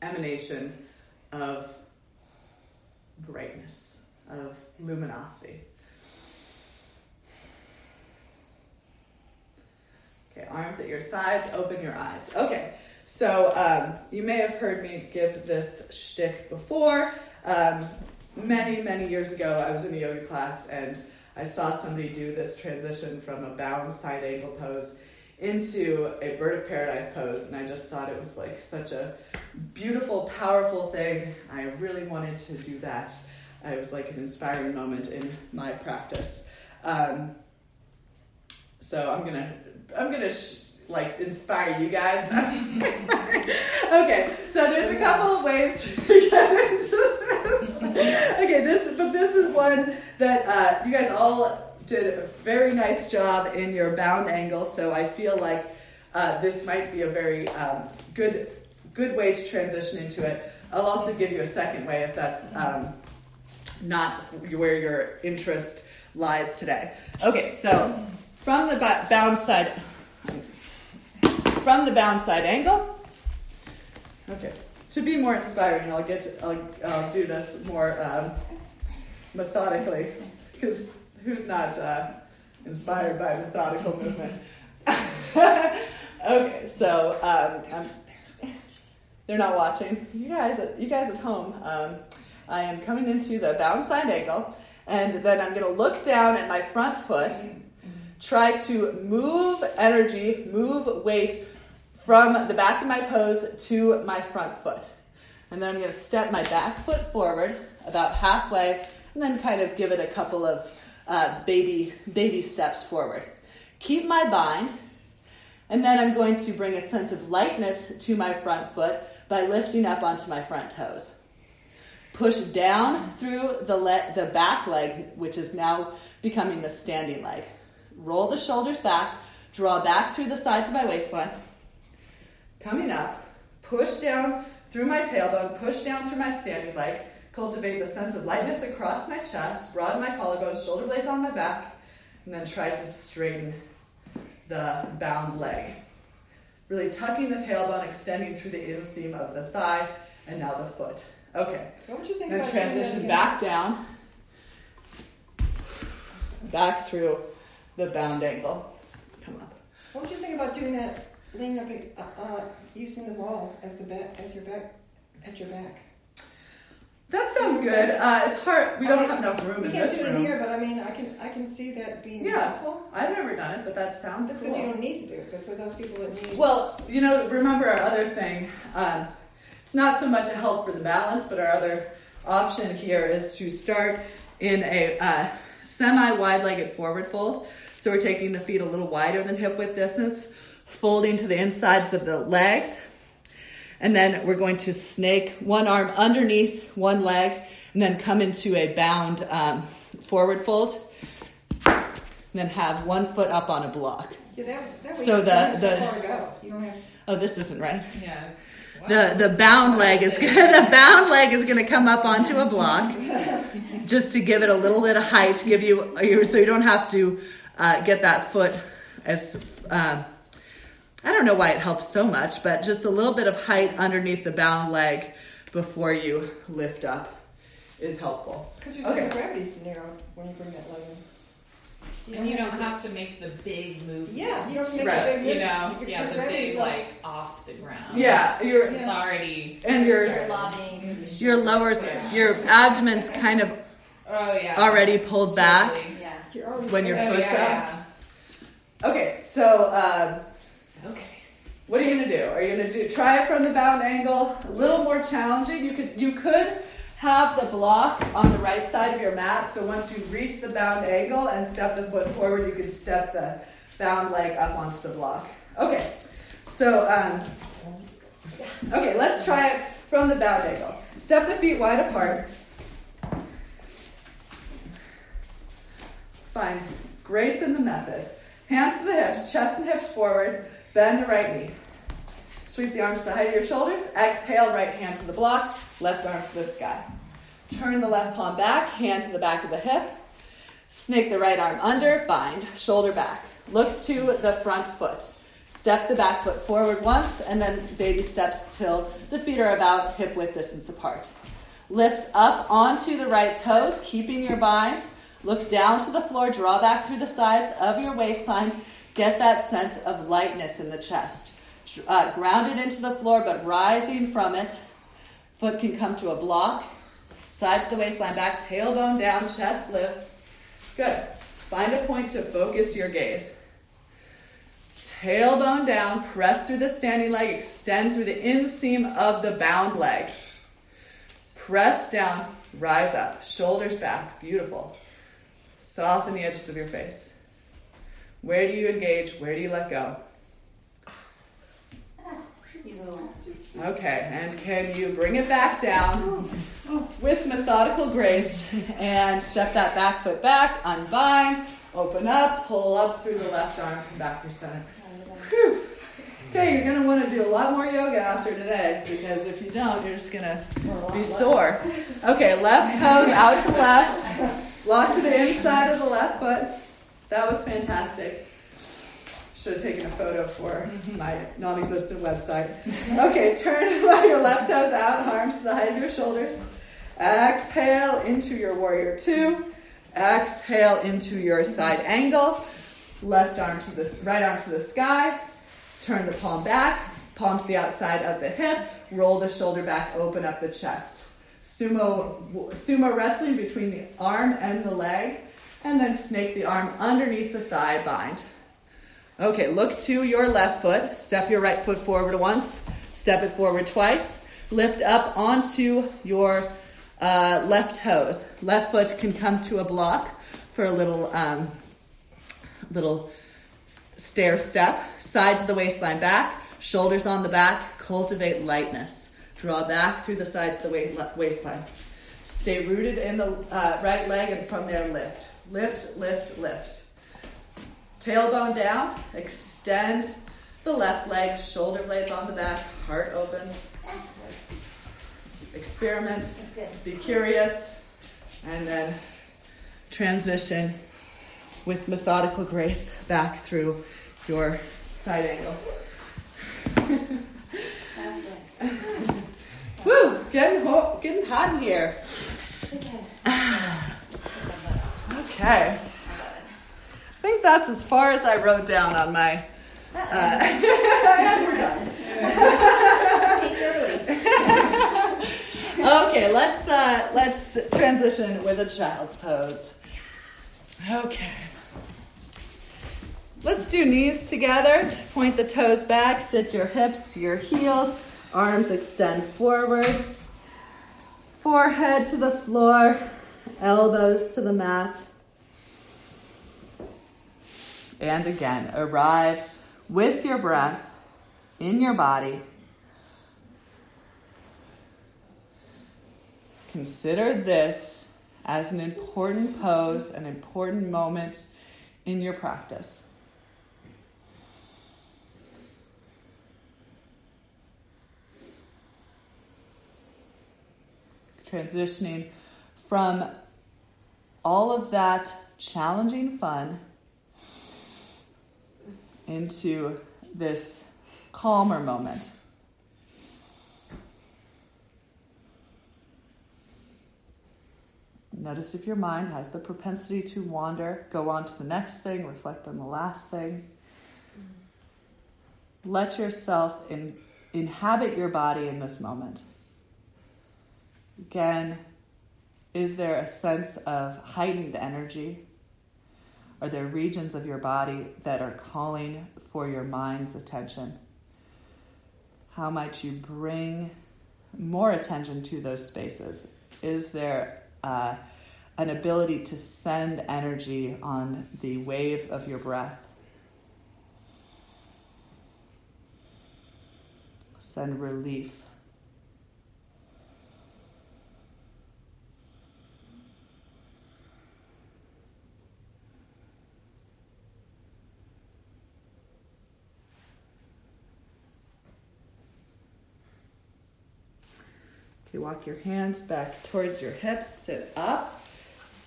emanation of brightness, of luminosity. Okay, arms at your sides, open your eyes. Okay, so um, you may have heard me give this shtick before. Um, many, many years ago, I was in a yoga class and I saw somebody do this transition from a bound side angle pose into a bird of paradise pose, and I just thought it was like such a beautiful, powerful thing. I really wanted to do that. It was like an inspiring moment in my practice. Um, so I'm gonna, I'm gonna sh- like inspire you guys. okay, so there's a couple of ways to get into this. okay, this but this is one that uh, you guys all did a very nice job in your bound angle. So I feel like uh, this might be a very um, good good way to transition into it. I'll also give you a second way if that's um, not where your interest lies today. Okay, so from the bound side from the bound side angle. Okay to be more inspiring, I'll get to, I'll, I'll do this more um, methodically because who's not uh, inspired by methodical movement? okay, so um, they're not watching. You guys, you guys at home, um, I am coming into the bound side angle, and then I'm going to look down at my front foot, try to move energy, move weight from the back of my pose to my front foot. And then I'm going to step my back foot forward about halfway and then kind of give it a couple of uh, baby, baby steps forward. Keep my bind, and then I'm going to bring a sense of lightness to my front foot by lifting up onto my front toes. Push down through the, le- the back leg, which is now becoming the standing leg. Roll the shoulders back, draw back through the sides of my waistline. Coming up, push down through my tailbone, push down through my standing leg, cultivate the sense of lightness across my chest, broaden my collarbone, shoulder blades on my back, and then try to straighten the bound leg. Really tucking the tailbone, extending through the inseam of the thigh, and now the foot. Okay. What would you think Then transition back down, back through the bound angle. Come up. What would you think about doing that, leaning up, uh, uh, using the wall as the back, as your back, at your back? That sounds good. Uh, it's hard. We don't mean, have enough room We can't do it here, but I mean, I can, I can see that being Yeah. helpful. I've never done it, but that sounds It's because you don't need to do it, but for those people that need. Well, you know, remember our other thing. Um, it's not so much a help for the balance, but our other option here is to start in a uh, semi-wide-legged forward fold. So we're taking the feet a little wider than hip width distance, folding to the insides of the legs, and then we're going to snake one arm underneath one leg, and then come into a bound um, forward fold, and then have one foot up on a block. yeah, that, that way so you the- the- so far to go. You don't have. Oh, this isn't right. Yes. The the bound leg is the bound leg is going to come up onto a block, just to give it a little bit of height, give you so you don't have to uh, get that foot as um, I don't know why it helps so much, but just a little bit of height underneath the bound leg before you lift up is helpful. Because your Okay. center of gravity's narrow when you bring that leg in. And you don't have to make the big movement. Yeah, you don't make Right. a big You move. know, Your- yeah, the big up. like off the ground. Yeah, you're It's already and your started. your lower Yeah. your abdomen's kind of Oh yeah. already pulled back Totally. Yeah. You're already when your Oh, foot's up. yeah, Okay, so. Um. Okay. What are you gonna do? Are you gonna do try it from the bound angle? A little more challenging. You could you could have the block on the right side of your mat. So once you reach the bound angle and step the foot forward, you can step the bound leg up onto the block. Okay. So um, okay, let's try it from the bound angle. Step the feet wide apart. Find grace in the method. Hands to the hips, chest and hips forward. Bend the right knee. Sweep the arms to the height of your shoulders. Exhale, right hand to the block, left arm to the sky. Turn the left palm back, hand to the back of the hip. Snake the right arm under, bind, shoulder back. Look to the front foot. Step the back foot forward once, and then baby steps till the feet are about hip width distance apart. Lift up onto the right toes, keeping your bind. Look down to the floor, draw back through the sides of your waistline. Get that sense of lightness in the chest. Uh, grounded into the floor, but rising from it. Foot can come to a block. Sides of the waistline back, tailbone down, chest lifts. Good. Find a point to focus your gaze. Tailbone down, press through the standing leg, extend through the inseam of the bound leg. Press down, rise up, shoulders back. Beautiful. Soften the edges of your face. Where do you engage? Where do you let go? Okay, and can you bring it back down with methodical grace and step that back foot back, unbind, open up, pull up through the left arm, come back through center. Whew. Okay, you're gonna want to do a lot more yoga after today because if you don't, you're just gonna be sore. Okay, left toes out to the left, lock to the inside of the left foot. That was fantastic. Should have taken a photo for mm-hmm. my non-existent website. Okay, turn your left toes out, arms to the height of your shoulders. Exhale into your warrior two. Exhale into your side angle. Left arm to the right arm to the sky. Turn the palm back, palm to the outside of the hip. Roll the shoulder back, open up the chest. Sumo sumo wrestling between the arm and the leg, and then snake the arm underneath the thigh bind. Okay, look to your left foot. Step your right foot forward once. Step it forward twice. Lift up onto your uh, left toes. Left foot can come to a block for a little um, little stair step. Sides of the waistline back. Shoulders on the back. Cultivate lightness. Draw back through the sides of the waistline. Stay rooted in the uh, right leg and from there lift. Lift, lift, lift. Tailbone down. Extend the left leg. Shoulder blades on the back. Heart opens. Experiment. Be curious. And then transition with methodical grace back through your side angle. Woo! Getting, ho- getting hot in here. Okay. I think that's as far as I wrote down on my. Uh, okay, let's uh, let's transition with a child's pose. Okay. Let's do knees together. Point the toes back, sit your hips to your heels, arms extend forward, forehead to the floor, elbows to the mat. And again, arrive with your breath in your body. Consider this as an important pose, an important moment in your practice. Transitioning from all of that challenging fun into this calmer moment. Notice if your mind has the propensity to wander, go on to the next thing, reflect on the last thing. Let yourself in, inhabit your body in this moment. Again, is there a sense of heightened energy? Are there regions of your body that are calling for your mind's attention? How might you bring more attention to those spaces? Is there uh, an ability to send energy on the wave of your breath? Send relief You walk your hands back towards your hips, sit up.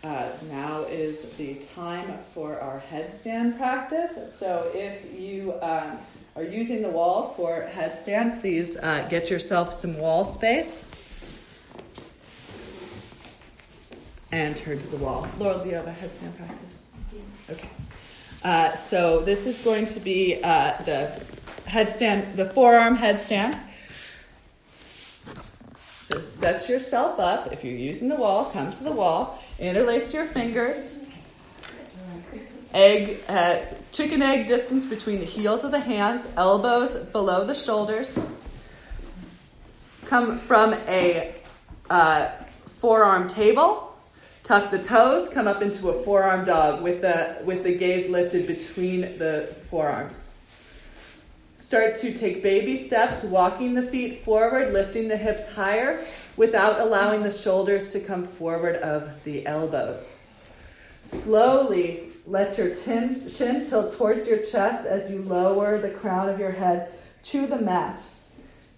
Uh, now is the time for our headstand practice. So if you um, are using the wall for headstand, please uh, get yourself some wall space. And turn to the wall. Laurel, do you have a headstand practice? Okay. Uh, so this is going to be uh, the headstand, the forearm headstand. So set yourself up. If you're using the wall, come to the wall. Interlace your fingers. Egg, uh, chicken egg distance between the heels of the hands, elbows below the shoulders. Come from a uh, forearm table. Tuck the toes. Come up into a forearm dog with the with the gaze lifted between the forearms. Start to take baby steps, walking the feet forward, lifting the hips higher without allowing the shoulders to come forward of the elbows. Slowly let your chin, chin tilt towards your chest as you lower the crown of your head to the mat,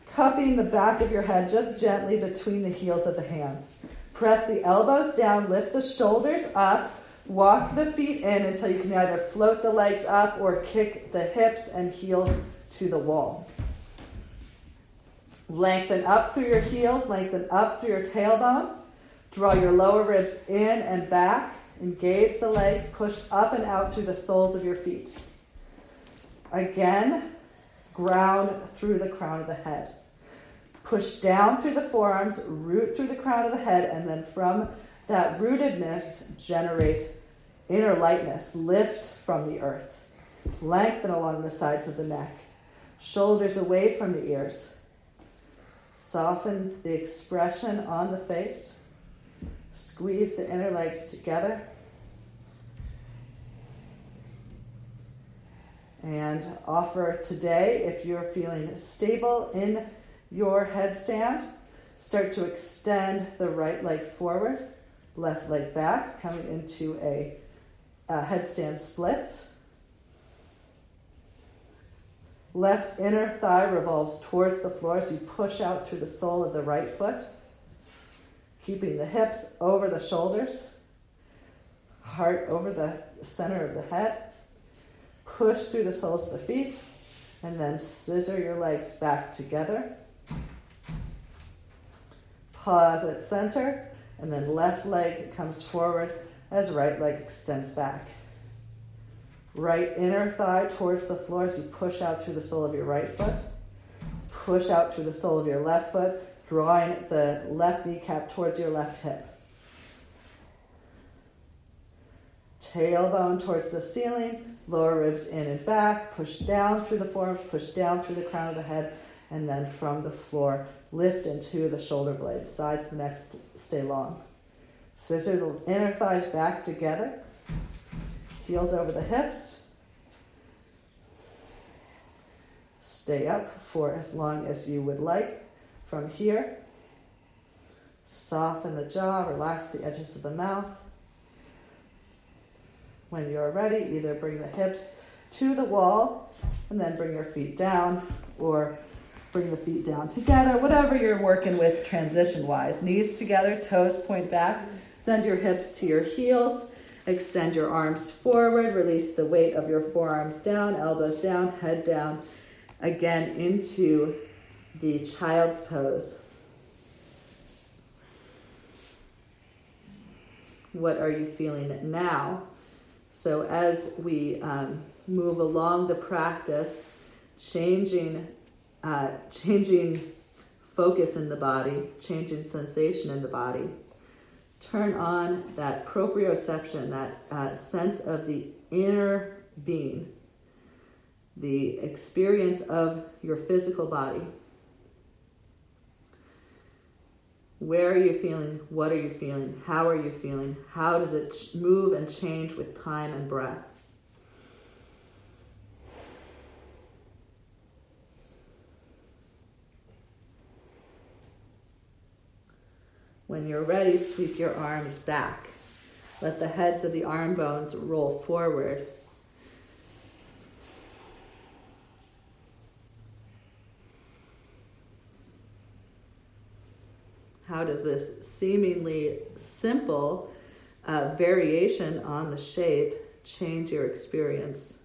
cupping the back of your head just gently between the heels of the hands. Press the elbows down, lift the shoulders up, walk the feet in until you can either float the legs up or kick the hips and heels to the wall. Lengthen up through your heels, lengthen up through your tailbone. Draw your lower ribs in and back. Engage the legs, push up and out through the soles of your feet. Again, ground through the crown of the head. Push down through the forearms, root through the crown of the head, and then from that rootedness, generate inner lightness, lift from the earth. Lengthen along the sides of the neck, shoulders away from the ears. Soften the expression on the face. Squeeze the inner legs together. And offer today, if you're feeling stable in your headstand, start to extend the right leg forward, left leg back, coming into a, a headstand splits. Left inner thigh revolves towards the floor as you push out through the sole of the right foot, keeping the hips over the shoulders, heart over the center of the head. Push through the soles of the feet, and then scissor your legs back together. Pause at center, and then left leg comes forward as right leg extends back. Right inner thigh towards the floor as you push out through the sole of your right foot. Push out through the sole of your left foot, drawing the left kneecap towards your left hip. Tailbone towards the ceiling, lower ribs in and back, push down through the forearms, push down through the crown of the head, and then from the floor, lift into the shoulder blades. Sides of the neck stay long. Scissor the inner thighs back together, heels over the hips. Stay up for as long as you would like. From here, soften the jaw, relax the edges of the mouth. When you're ready, either bring the hips to the wall and then bring your feet down, or bring the feet down together, whatever you're working with transition wise. Knees together, toes point back. Send your hips to your heels. Extend your arms forward. Release the weight of your forearms down, elbows down, head down. Again, into the child's pose. What are you feeling now? So, as we um, move along the practice, changing, uh, changing focus in the body, changing sensation in the body, turn on that proprioception, that uh, sense of the inner being, the experience of your physical body. Where are you feeling? What are you feeling? How are you feeling? How does it move and change with time and breath? When you're ready, sweep your arms back. Let the heads of the arm bones roll forward. How does this seemingly simple uh, variation on the shape change your experience?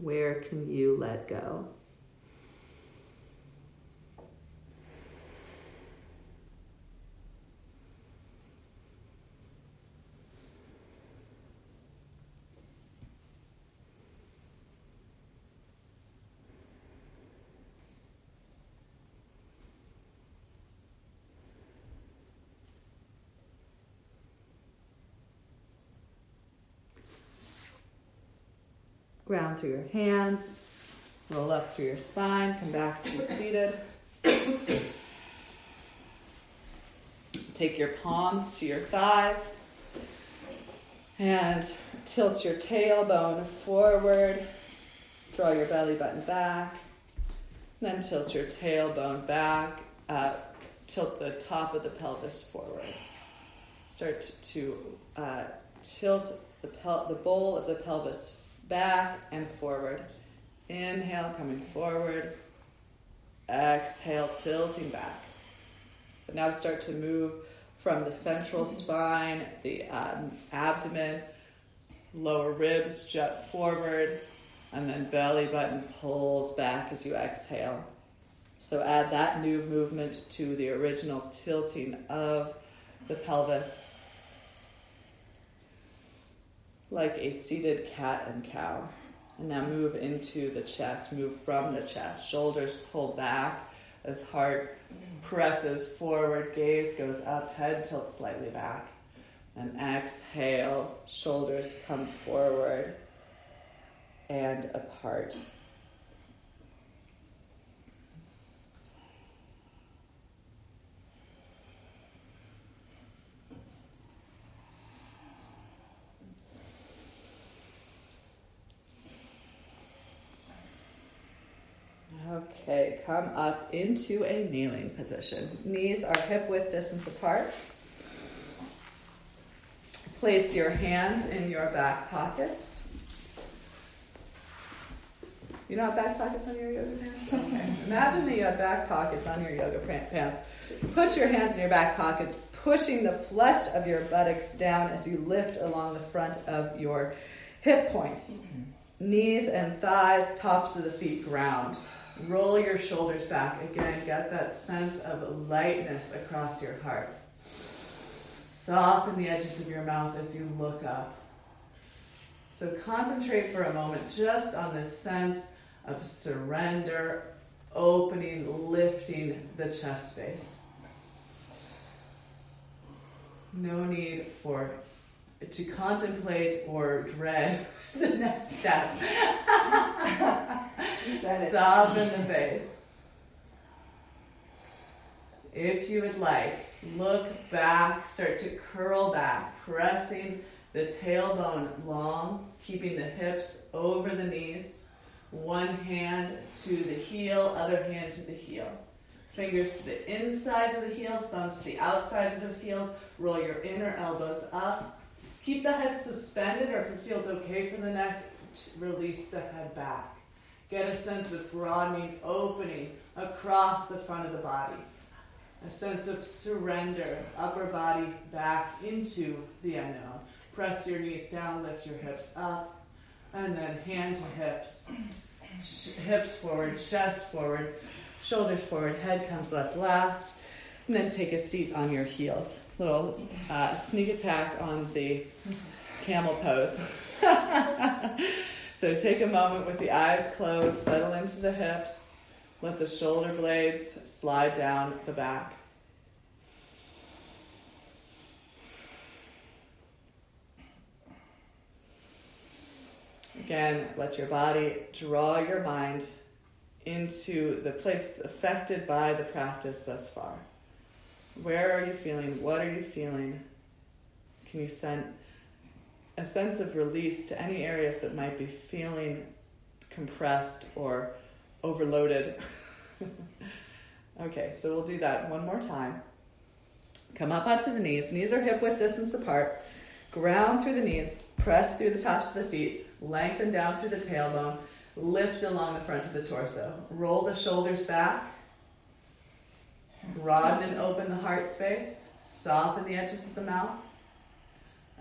Where can you let go? Ground through your hands, roll up through your spine, come back to seated. Take your palms to your thighs and tilt your tailbone forward. Draw your belly button back. Then tilt your tailbone back. Uh, tilt the top of the pelvis forward. Start to uh, tilt the, pel- the bowl of the pelvis back and forward. Inhale, coming forward. Exhale, tilting back. But now start to move from the central spine, the um, abdomen, lower ribs jut forward, and then belly button pulls back as you exhale. So add that new movement to the original tilting of the pelvis like a seated cat and cow. And now move into the chest, move from the chest. Shoulders pull back, as heart presses forward, gaze goes up, head tilts slightly back. And exhale, shoulders come forward and apart. Okay, come up into a kneeling position. Knees are hip width distance apart. Place your hands in your back pockets. You don't have back pockets on your yoga pants? Okay. Imagine that you have uh, back pockets on your yoga pants. Put your hands in your back pockets, pushing the flesh of your buttocks down as you lift along the front of your hip points. Mm-hmm. Knees and thighs, tops of the feet ground. Roll your shoulders back. Again, get that sense of lightness across your heart. Soften the edges of your mouth as you look up. So concentrate for a moment just on this sense of surrender, opening, lifting the chest space. No need for to contemplate or dread the next step. You said it. Soften the face. If you would like, look back, start to curl back, pressing the tailbone long, keeping the hips over the knees. One hand to the heel, other hand to the heel. Fingers to the insides of the heels, thumbs to the outsides of the heels. Roll your inner elbows up. Keep the head suspended, or if it feels okay for the neck, release the head back. Get a sense of broadening, opening across the front of the body. A sense of surrender, upper body back into the unknown. Press your knees down, lift your hips up, and then hand to hips. Hips forward, chest forward, shoulders forward, head comes left last, and then take a seat on your heels. Little uh, sneak attack on the camel pose. so take a moment with the eyes closed, settle into the hips, let the shoulder blades slide down the back. Again, let your body draw your mind into the place affected by the practice thus far. Where are you feeling? What are you feeling? Can you send a sense of release to any areas that might be feeling compressed or overloaded? okay, so we'll do that one more time. Come up onto the knees. Knees are hip width distance apart. Ground through the knees. Press through the tops of the feet. Lengthen down through the tailbone. Lift along the front of the torso. Roll the shoulders back. Broaden open the heart space. Soften the edges of the mouth.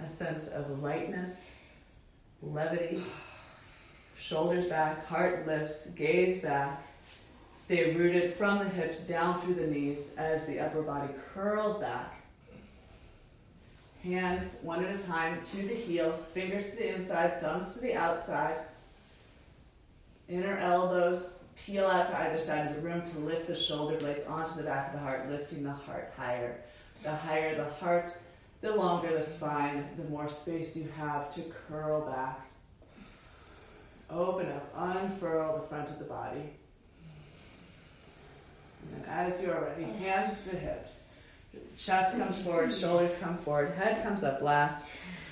A sense of lightness, levity. Shoulders back, heart lifts, gaze back. Stay rooted from the hips down through the knees as the upper body curls back. Hands one at a time to the heels, fingers to the inside, thumbs to the outside. Inner elbows peel out to either side of the room to lift the shoulder blades onto the back of the heart, lifting the heart higher. The higher the heart, the longer the spine, the more space you have to curl back. Open up, unfurl the front of the body. And then as you are ready, hands to hips. Chest comes forward, shoulders come forward, head comes up last,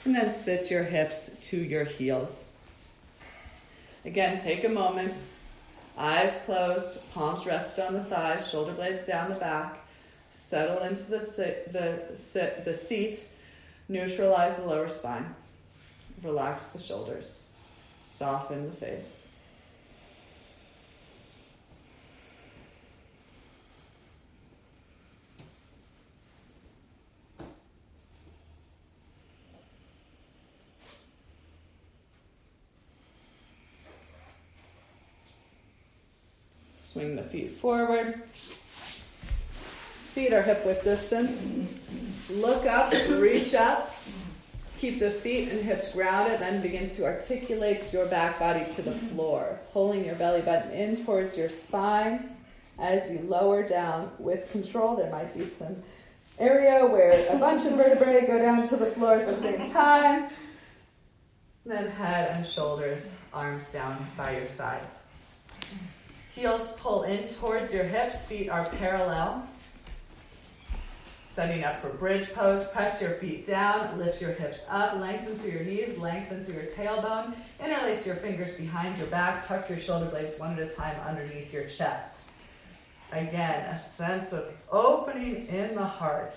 and then sit your hips to your heels. Again, take a moment, eyes closed, palms rested on the thighs, shoulder blades down the back. Settle into the sit, the sit, the seat. Neutralize the lower spine. Relax the shoulders. Soften the face. Swing the feet forward. Feet are hip width distance. Look up, reach up. Keep the feet and hips grounded, then begin to articulate your back body to the floor, pulling your belly button in towards your spine. As you lower down with control, there might be some area where a bunch of vertebrae go down to the floor at the same time. Then head and shoulders, arms down by your sides. Heels pull in towards your hips, feet are parallel. Setting up for bridge pose, press your feet down, lift your hips up, lengthen through your knees, lengthen through your tailbone, interlace your fingers behind your back, tuck your shoulder blades one at a time underneath your chest. Again, a sense of opening in the heart.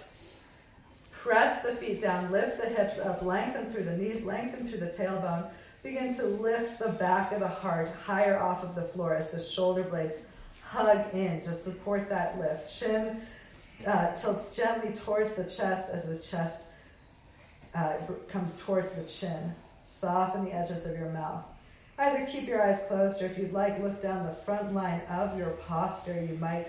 Press the feet down, lift the hips up, lengthen through the knees, lengthen through the tailbone. Begin to lift the back of the heart higher off of the floor as the shoulder blades hug in to support that lift. Chin uh, tilts gently towards the chest as the chest uh, comes towards the chin. Soften the edges of your mouth. Either keep your eyes closed or if you'd like, look down the front line of your posture. You might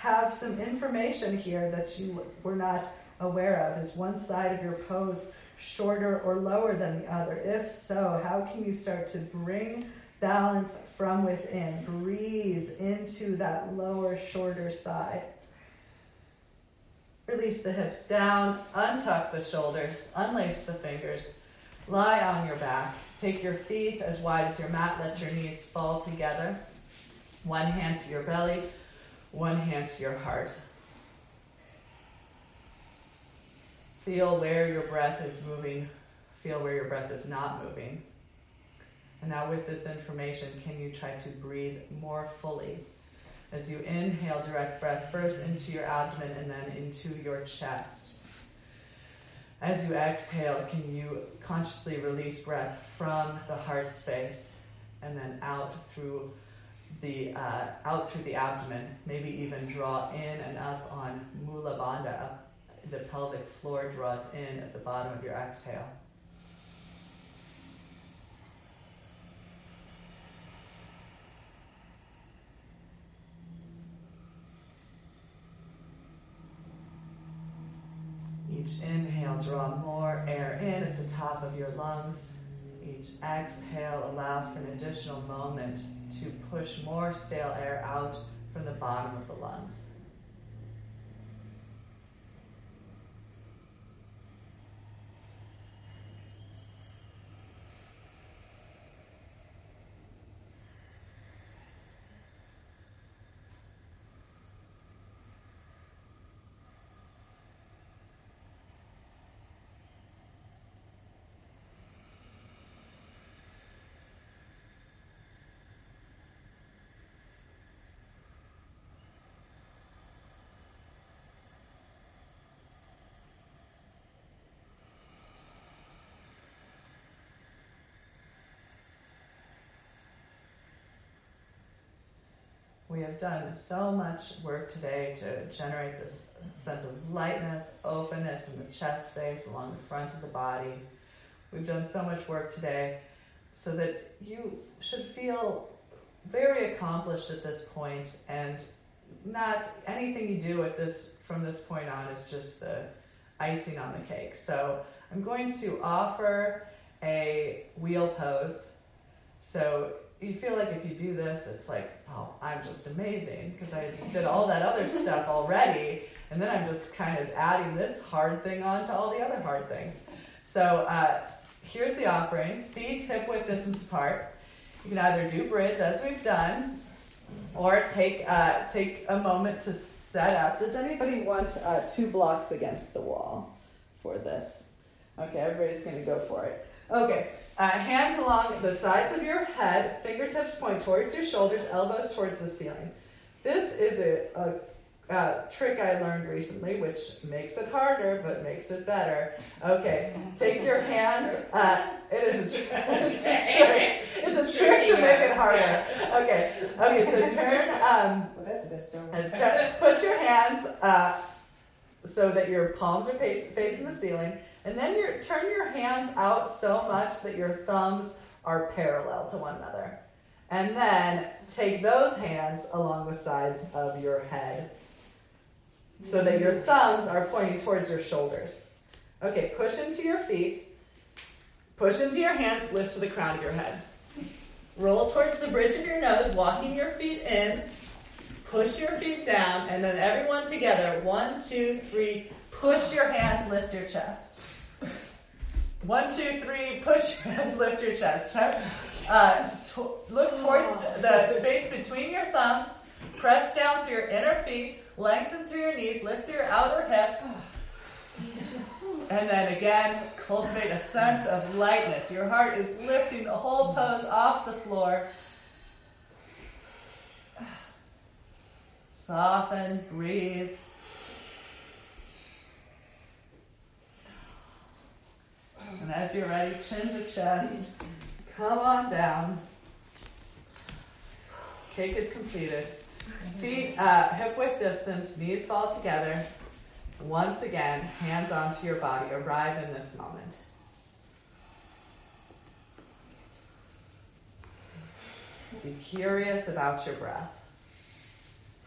have some information here that you were not aware of. Is one side of your pose shorter or lower than the other? If so, how can you start to bring balance from within? Breathe into that lower, shorter side. Release the hips down, untuck the shoulders, unlace the fingers, lie on your back. Take your feet as wide as your mat, let your knees fall together. One hand to your belly, one hand to your heart. Feel where your breath is moving, feel where your breath is not moving. And now, with this information, can you try to breathe more fully? As you inhale direct breath first into your abdomen and then into your chest. As you exhale, can you consciously release breath from the heart space and then out through the uh, out through the abdomen? Maybe even draw in and up on Mula Bandha. Up, the pelvic floor draws in at the bottom of your exhale. Each inhale, draw more air in at the top of your lungs. Each exhale, allow for an additional moment to push more stale air out from the bottom of the lungs. We have done so much work today to generate this sense of lightness, openness in the chest space along the front of the body. We've done so much work today so that you should feel very accomplished at this point and not anything you do at this from this point on is just the icing on the cake. So I'm going to offer a wheel pose. So you feel like if you do this, it's like, oh, I'm just amazing because I did all that other stuff already. And then I'm just kind of adding this hard thing on to all the other hard things. So uh, here's the offering feet hip width distance apart. You can either do bridge as we've done, or take, uh, take a moment to set up. Does anybody want uh, two blocks against the wall for this? Okay, everybody's going to go for it. Okay, uh, hands along the sides of your head, fingertips point towards your shoulders, elbows towards the ceiling. This is a, a, a, trick I learned recently, which makes it harder but makes it better. Okay, take your hands. Uh, it is a, tr- it's a trick. It's a trick to make it harder. Okay, okay. So turn. Um, Well, that's best one. put your hands uh, so that your palms are face- facing the ceiling. And then you turn your hands out so much that your thumbs are parallel to one another. And then take those hands along the sides of your head so that your thumbs are pointing towards your shoulders. Okay, push into your feet. Push into your hands, lift to the crown of your head. Roll towards the bridge of your nose, walking your feet in. Push your feet down, and then everyone together. One, two, three. Push your hands, lift your chest. One, two, three. Push your hands, lift your chest. Chest. Uh, to- look towards the space between your thumbs. Press down through your inner feet. Lengthen through your knees. Lift your outer hips. And then again, cultivate a sense of lightness. Your heart is lifting the whole pose off the floor. Soften, breathe. And as you're ready, chin to chest. Come on down. Cake is completed. Feet uh, hip width distance, knees fall together. Once again, hands onto your body. Arrive in this moment. Be curious about your breath.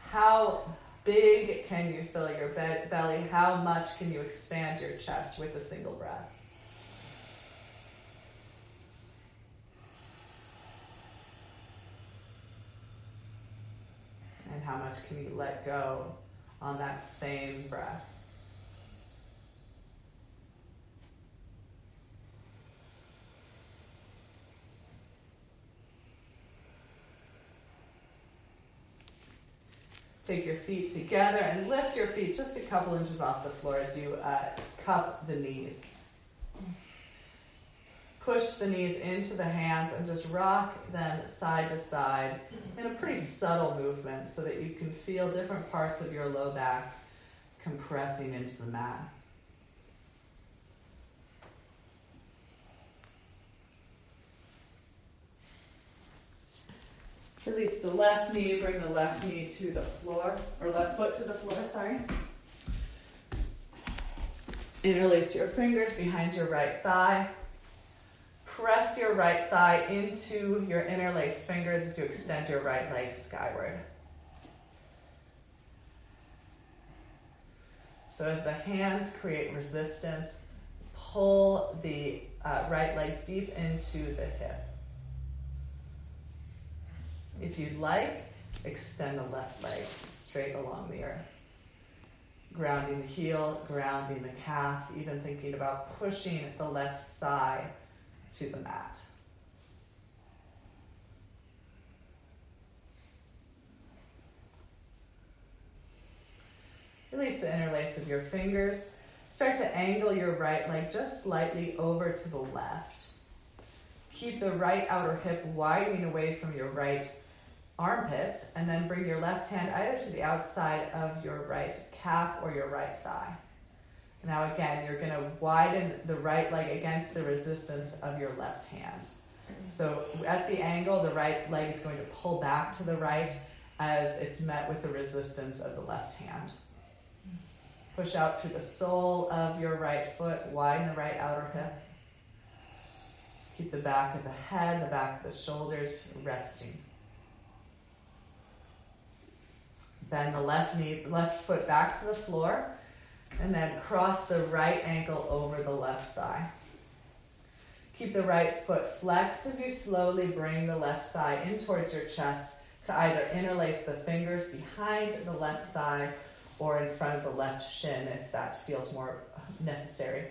How big can you fill your be- belly? How much can you expand your chest with a single breath? And how much can you let go on that same breath? Take your feet together and lift your feet just a couple inches off the floor as you uh, cup the knees. Push the knees into the hands and just rock them side to side in a pretty subtle movement so that you can feel different parts of your low back compressing into the mat. Release the left knee, bring the left knee to the floor, or left foot to the floor, sorry. Interlace your fingers behind your right thigh. Press your right thigh into your interlaced fingers as you extend your right leg skyward. So, as the hands create resistance, pull the uh, right leg deep into the hip. If you'd like, extend the left leg straight along the earth. Grounding the heel, grounding the calf, even thinking about pushing the left thigh to the mat. Release the interlace of your fingers. Start to angle your right leg just slightly over to the left. Keep the right outer hip widening away from your right armpit, and then bring your left hand either to the outside of your right calf or your right thigh. Now, again, you're going to widen the right leg against the resistance of your left hand. So, at the angle, the right leg is going to pull back to the right as it's met with the resistance of the left hand. Push out through the sole of your right foot, widen the right outer hip. Keep the back of the head, the back of the shoulders resting. Bend the left knee, left foot back to the floor, and then cross the right ankle over the left thigh. Keep the right foot flexed as you slowly bring the left thigh in towards your chest to either interlace the fingers behind the left thigh or in front of the left shin if that feels more necessary.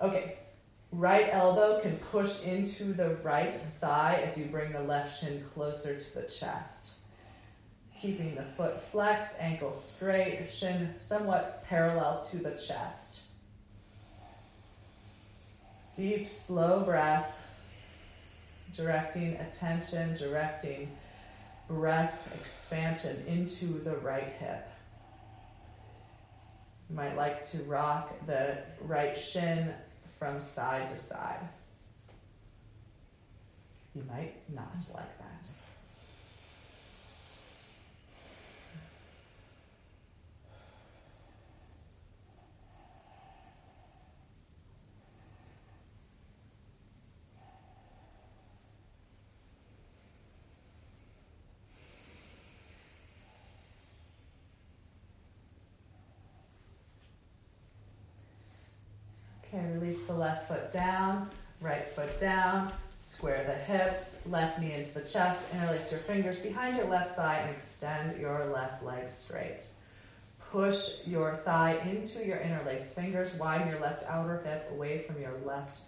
Okay, right elbow can push into the right thigh as you bring the left shin closer to the chest. Keeping the foot flexed, ankle straight, shin somewhat parallel to the chest. Deep, slow breath, directing attention, directing breath expansion into the right hip. You might like to rock the right shin from side to side. You might not like that. Okay, release the left foot down, right foot down. Square the hips, left knee into the chest, interlace your fingers behind your left thigh and extend your left leg straight. Push your thigh into your interlaced fingers, widen your left outer hip away from your left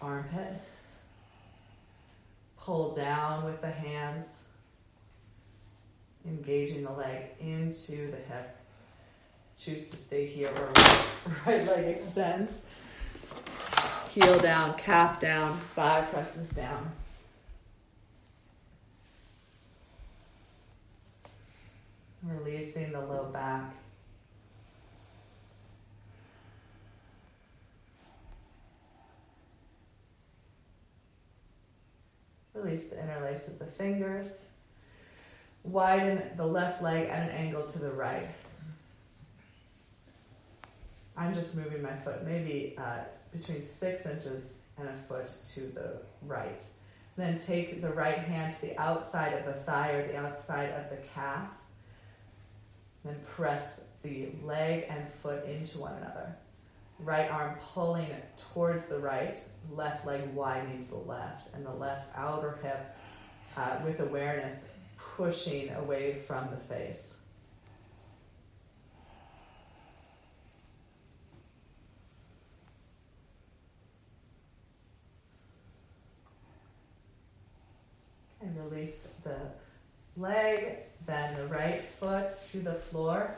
armpit. Pull down with the hands, engaging the leg into the hip. Choose to stay here where right leg extends. Heel down, calf down, thigh presses down. Releasing the low back. Release the interlace of the fingers. Widen the left leg at an angle to the right. I'm just moving my foot maybe uh, between six inches and a foot to the right. Then take the right hand to the outside of the thigh or the outside of the calf. Then press the leg and foot into one another. Right arm pulling towards the right, left leg widening to the left, and the left outer hip uh, with awareness pushing away from the face. And release the leg, bend the right foot to the floor.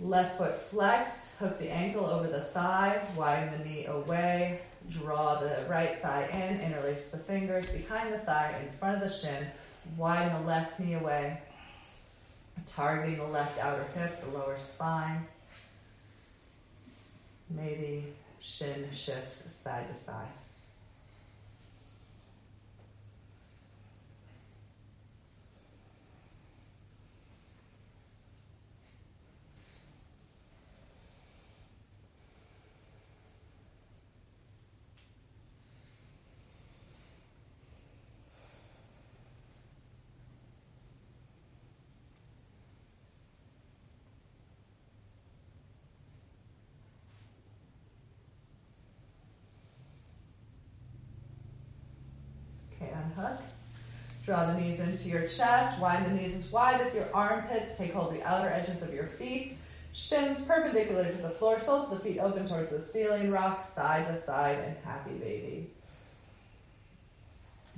Left foot flexed, hook the ankle over the thigh, widen the knee away, draw the right thigh in, interlace the fingers behind the thigh in front of the shin, widen the left knee away, targeting the left outer hip, the lower spine. Maybe shin shifts side to side. Unhook. Draw the knees into your chest. Widen the knees as wide as your armpits. Take hold of the outer edges of your feet. Shins perpendicular to the floor. Soles of the feet open towards the ceiling. Rock side to side and happy baby.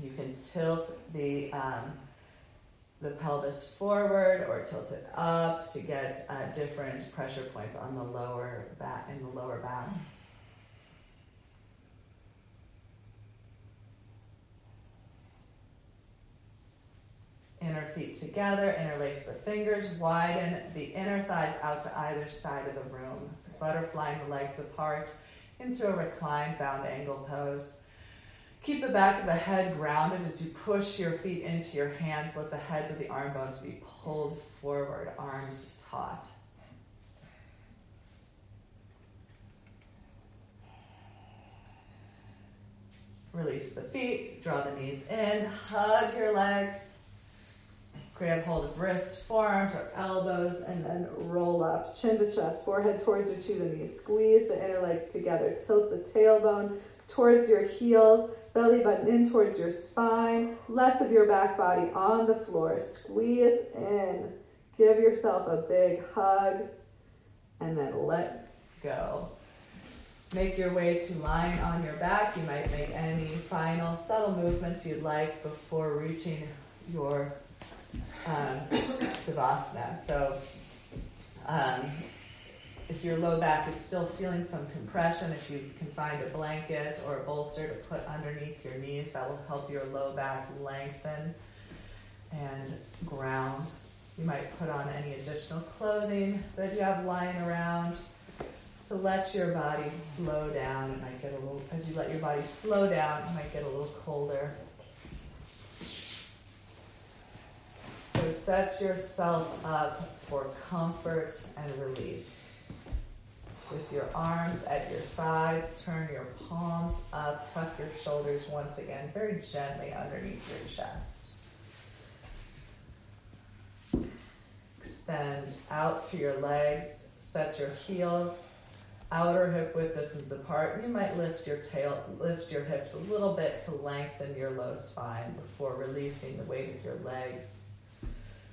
You can tilt the um, the pelvis forward or tilt it up to get uh, different pressure points on the lower back and the lower back. Inner feet together, interlace the fingers, widen the inner thighs out to either side of the room, butterflying the legs apart into a reclined bound angle pose. Keep the back of the head grounded as you push your feet into your hands. Let the heads of the arm bones be pulled forward, arms taut. Release the feet, draw the knees in, hug your legs. Grab hold of wrists, forearms, or elbows, and then roll up. Chin to chest, forehead towards your to the knees. Squeeze the inner legs together. Tilt the tailbone towards your heels. Belly button in towards your spine. Less of your back body on the floor. Squeeze in. Give yourself a big hug. And then let go. Make your way to lying on your back. You might make any final subtle movements you'd like before reaching your um, savasana. So, um, if your low back is still feeling some compression, if you can find a blanket or a bolster to put underneath your knees, that will help your low back lengthen and ground. You might put on any additional clothing that you have lying around to let your body slow down. It might get a little, as you let your body slow down, it might get a little colder. So set yourself up for comfort and release. With your arms at your sides, turn your palms up, tuck your shoulders once again very gently underneath your chest. Extend out through your legs, set your heels outer hip width distance apart. You might lift your tail, lift your hips a little bit to lengthen your low spine before releasing the weight of your legs,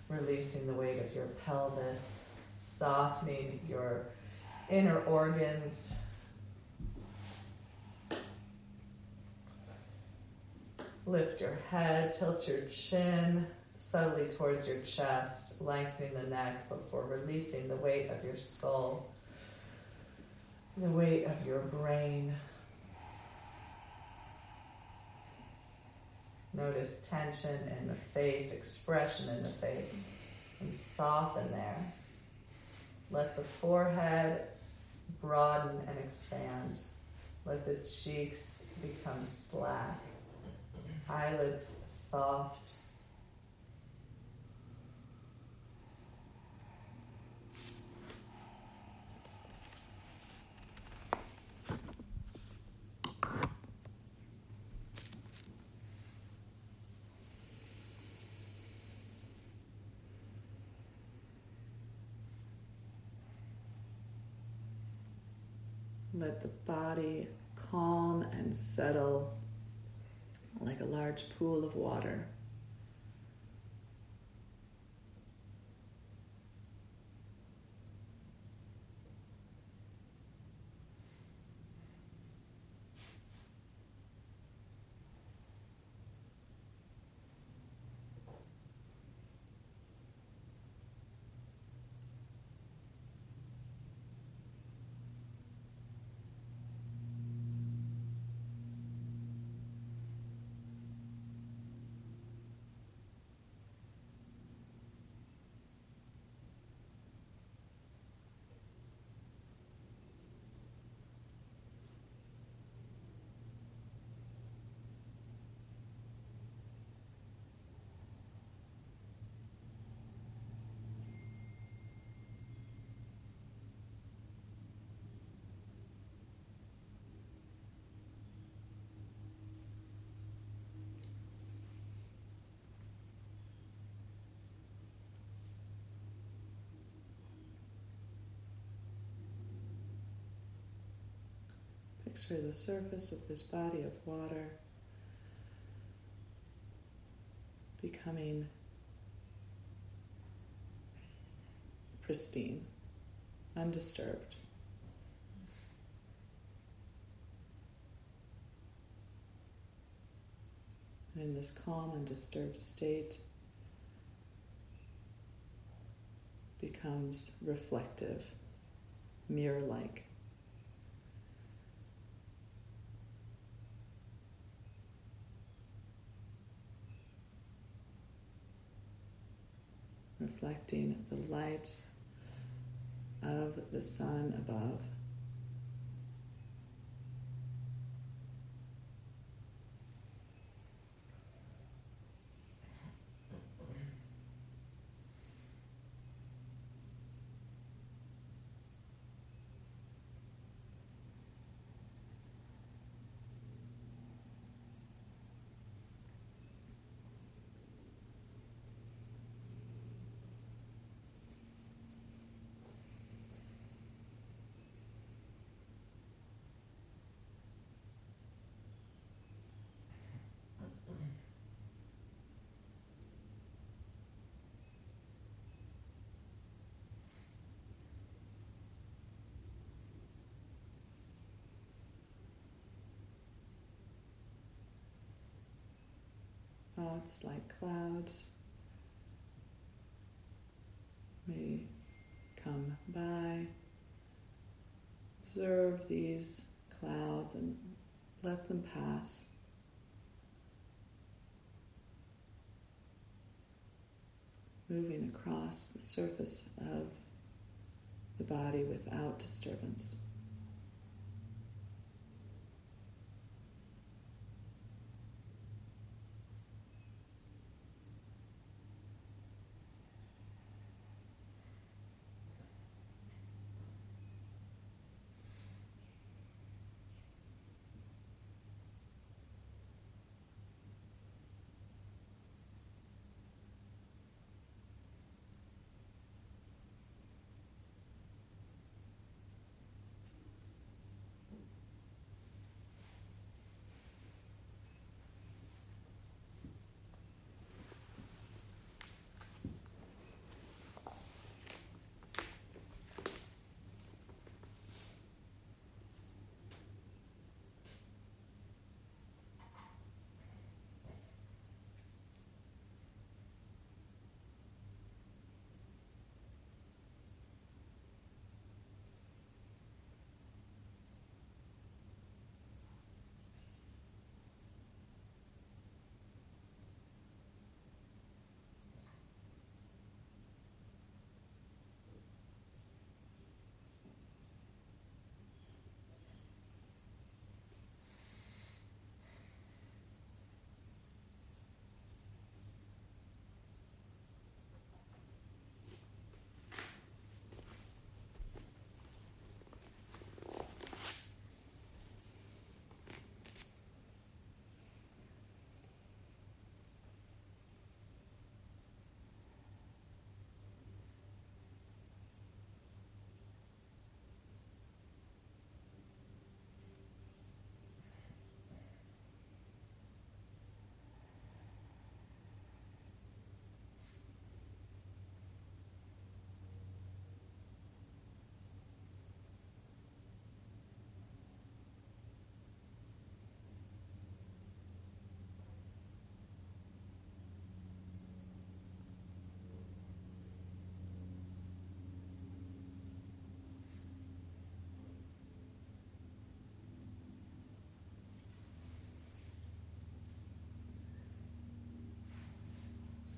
releasing the weight of your pelvis, softening your inner organs. Lift your head, tilt your chin subtly towards your chest, lengthening the neck before releasing the weight of your skull, the weight of your brain. Notice tension in the face, expression in the face, and soften there. Let the forehead broaden and expand. Let the cheeks become slack, eyelids soft. Let the body calm and settle like a large pool of water. Picture the surface of this body of water becoming pristine, undisturbed. And in this calm, undisturbed state, becomes reflective, mirror like. Reflecting the light of the sun above. Thoughts like clouds may come by. Observe these clouds and let them pass. Moving across the surface of the body without disturbance.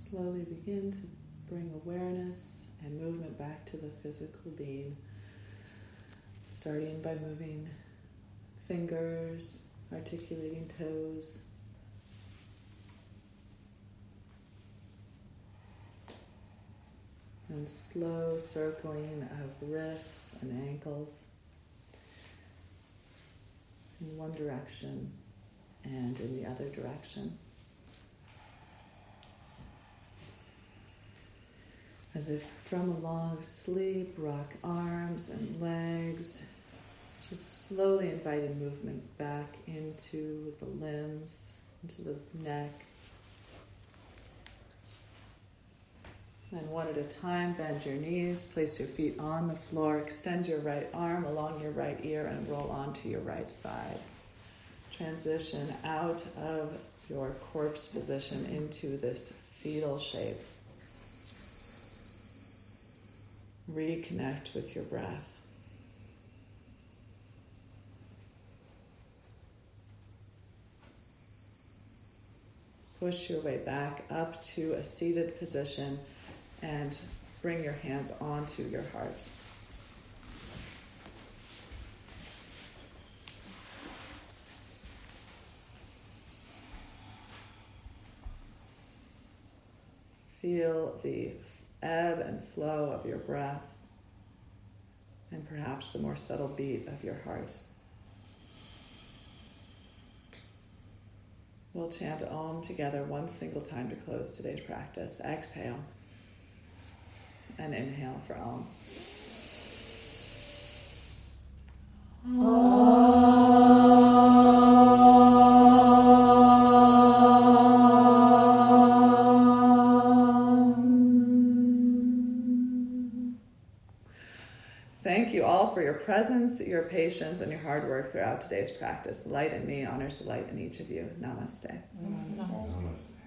Slowly begin to bring awareness and movement back to the physical being, starting by moving fingers, articulating toes. And slow circling of wrists and ankles in one direction and in the other direction. As if from a long sleep, rock arms and legs, just slowly inviting movement back into the limbs, into the neck. And one at a time, bend your knees, place your feet on the floor, extend your right arm along your right ear, and roll onto your right side. Transition out of your corpse position into this fetal shape. Reconnect with your breath. Push your way back up to a seated position and bring your hands onto your heart. Feel the ebb and flow of your breath and perhaps the more subtle beat of your heart. We'll chant Om together one single time to close today's practice. Exhale and inhale for Om. Thank your presence, your patience, and your hard work throughout today's practice. The light in me honors the light in each of you. Namaste. Namaste.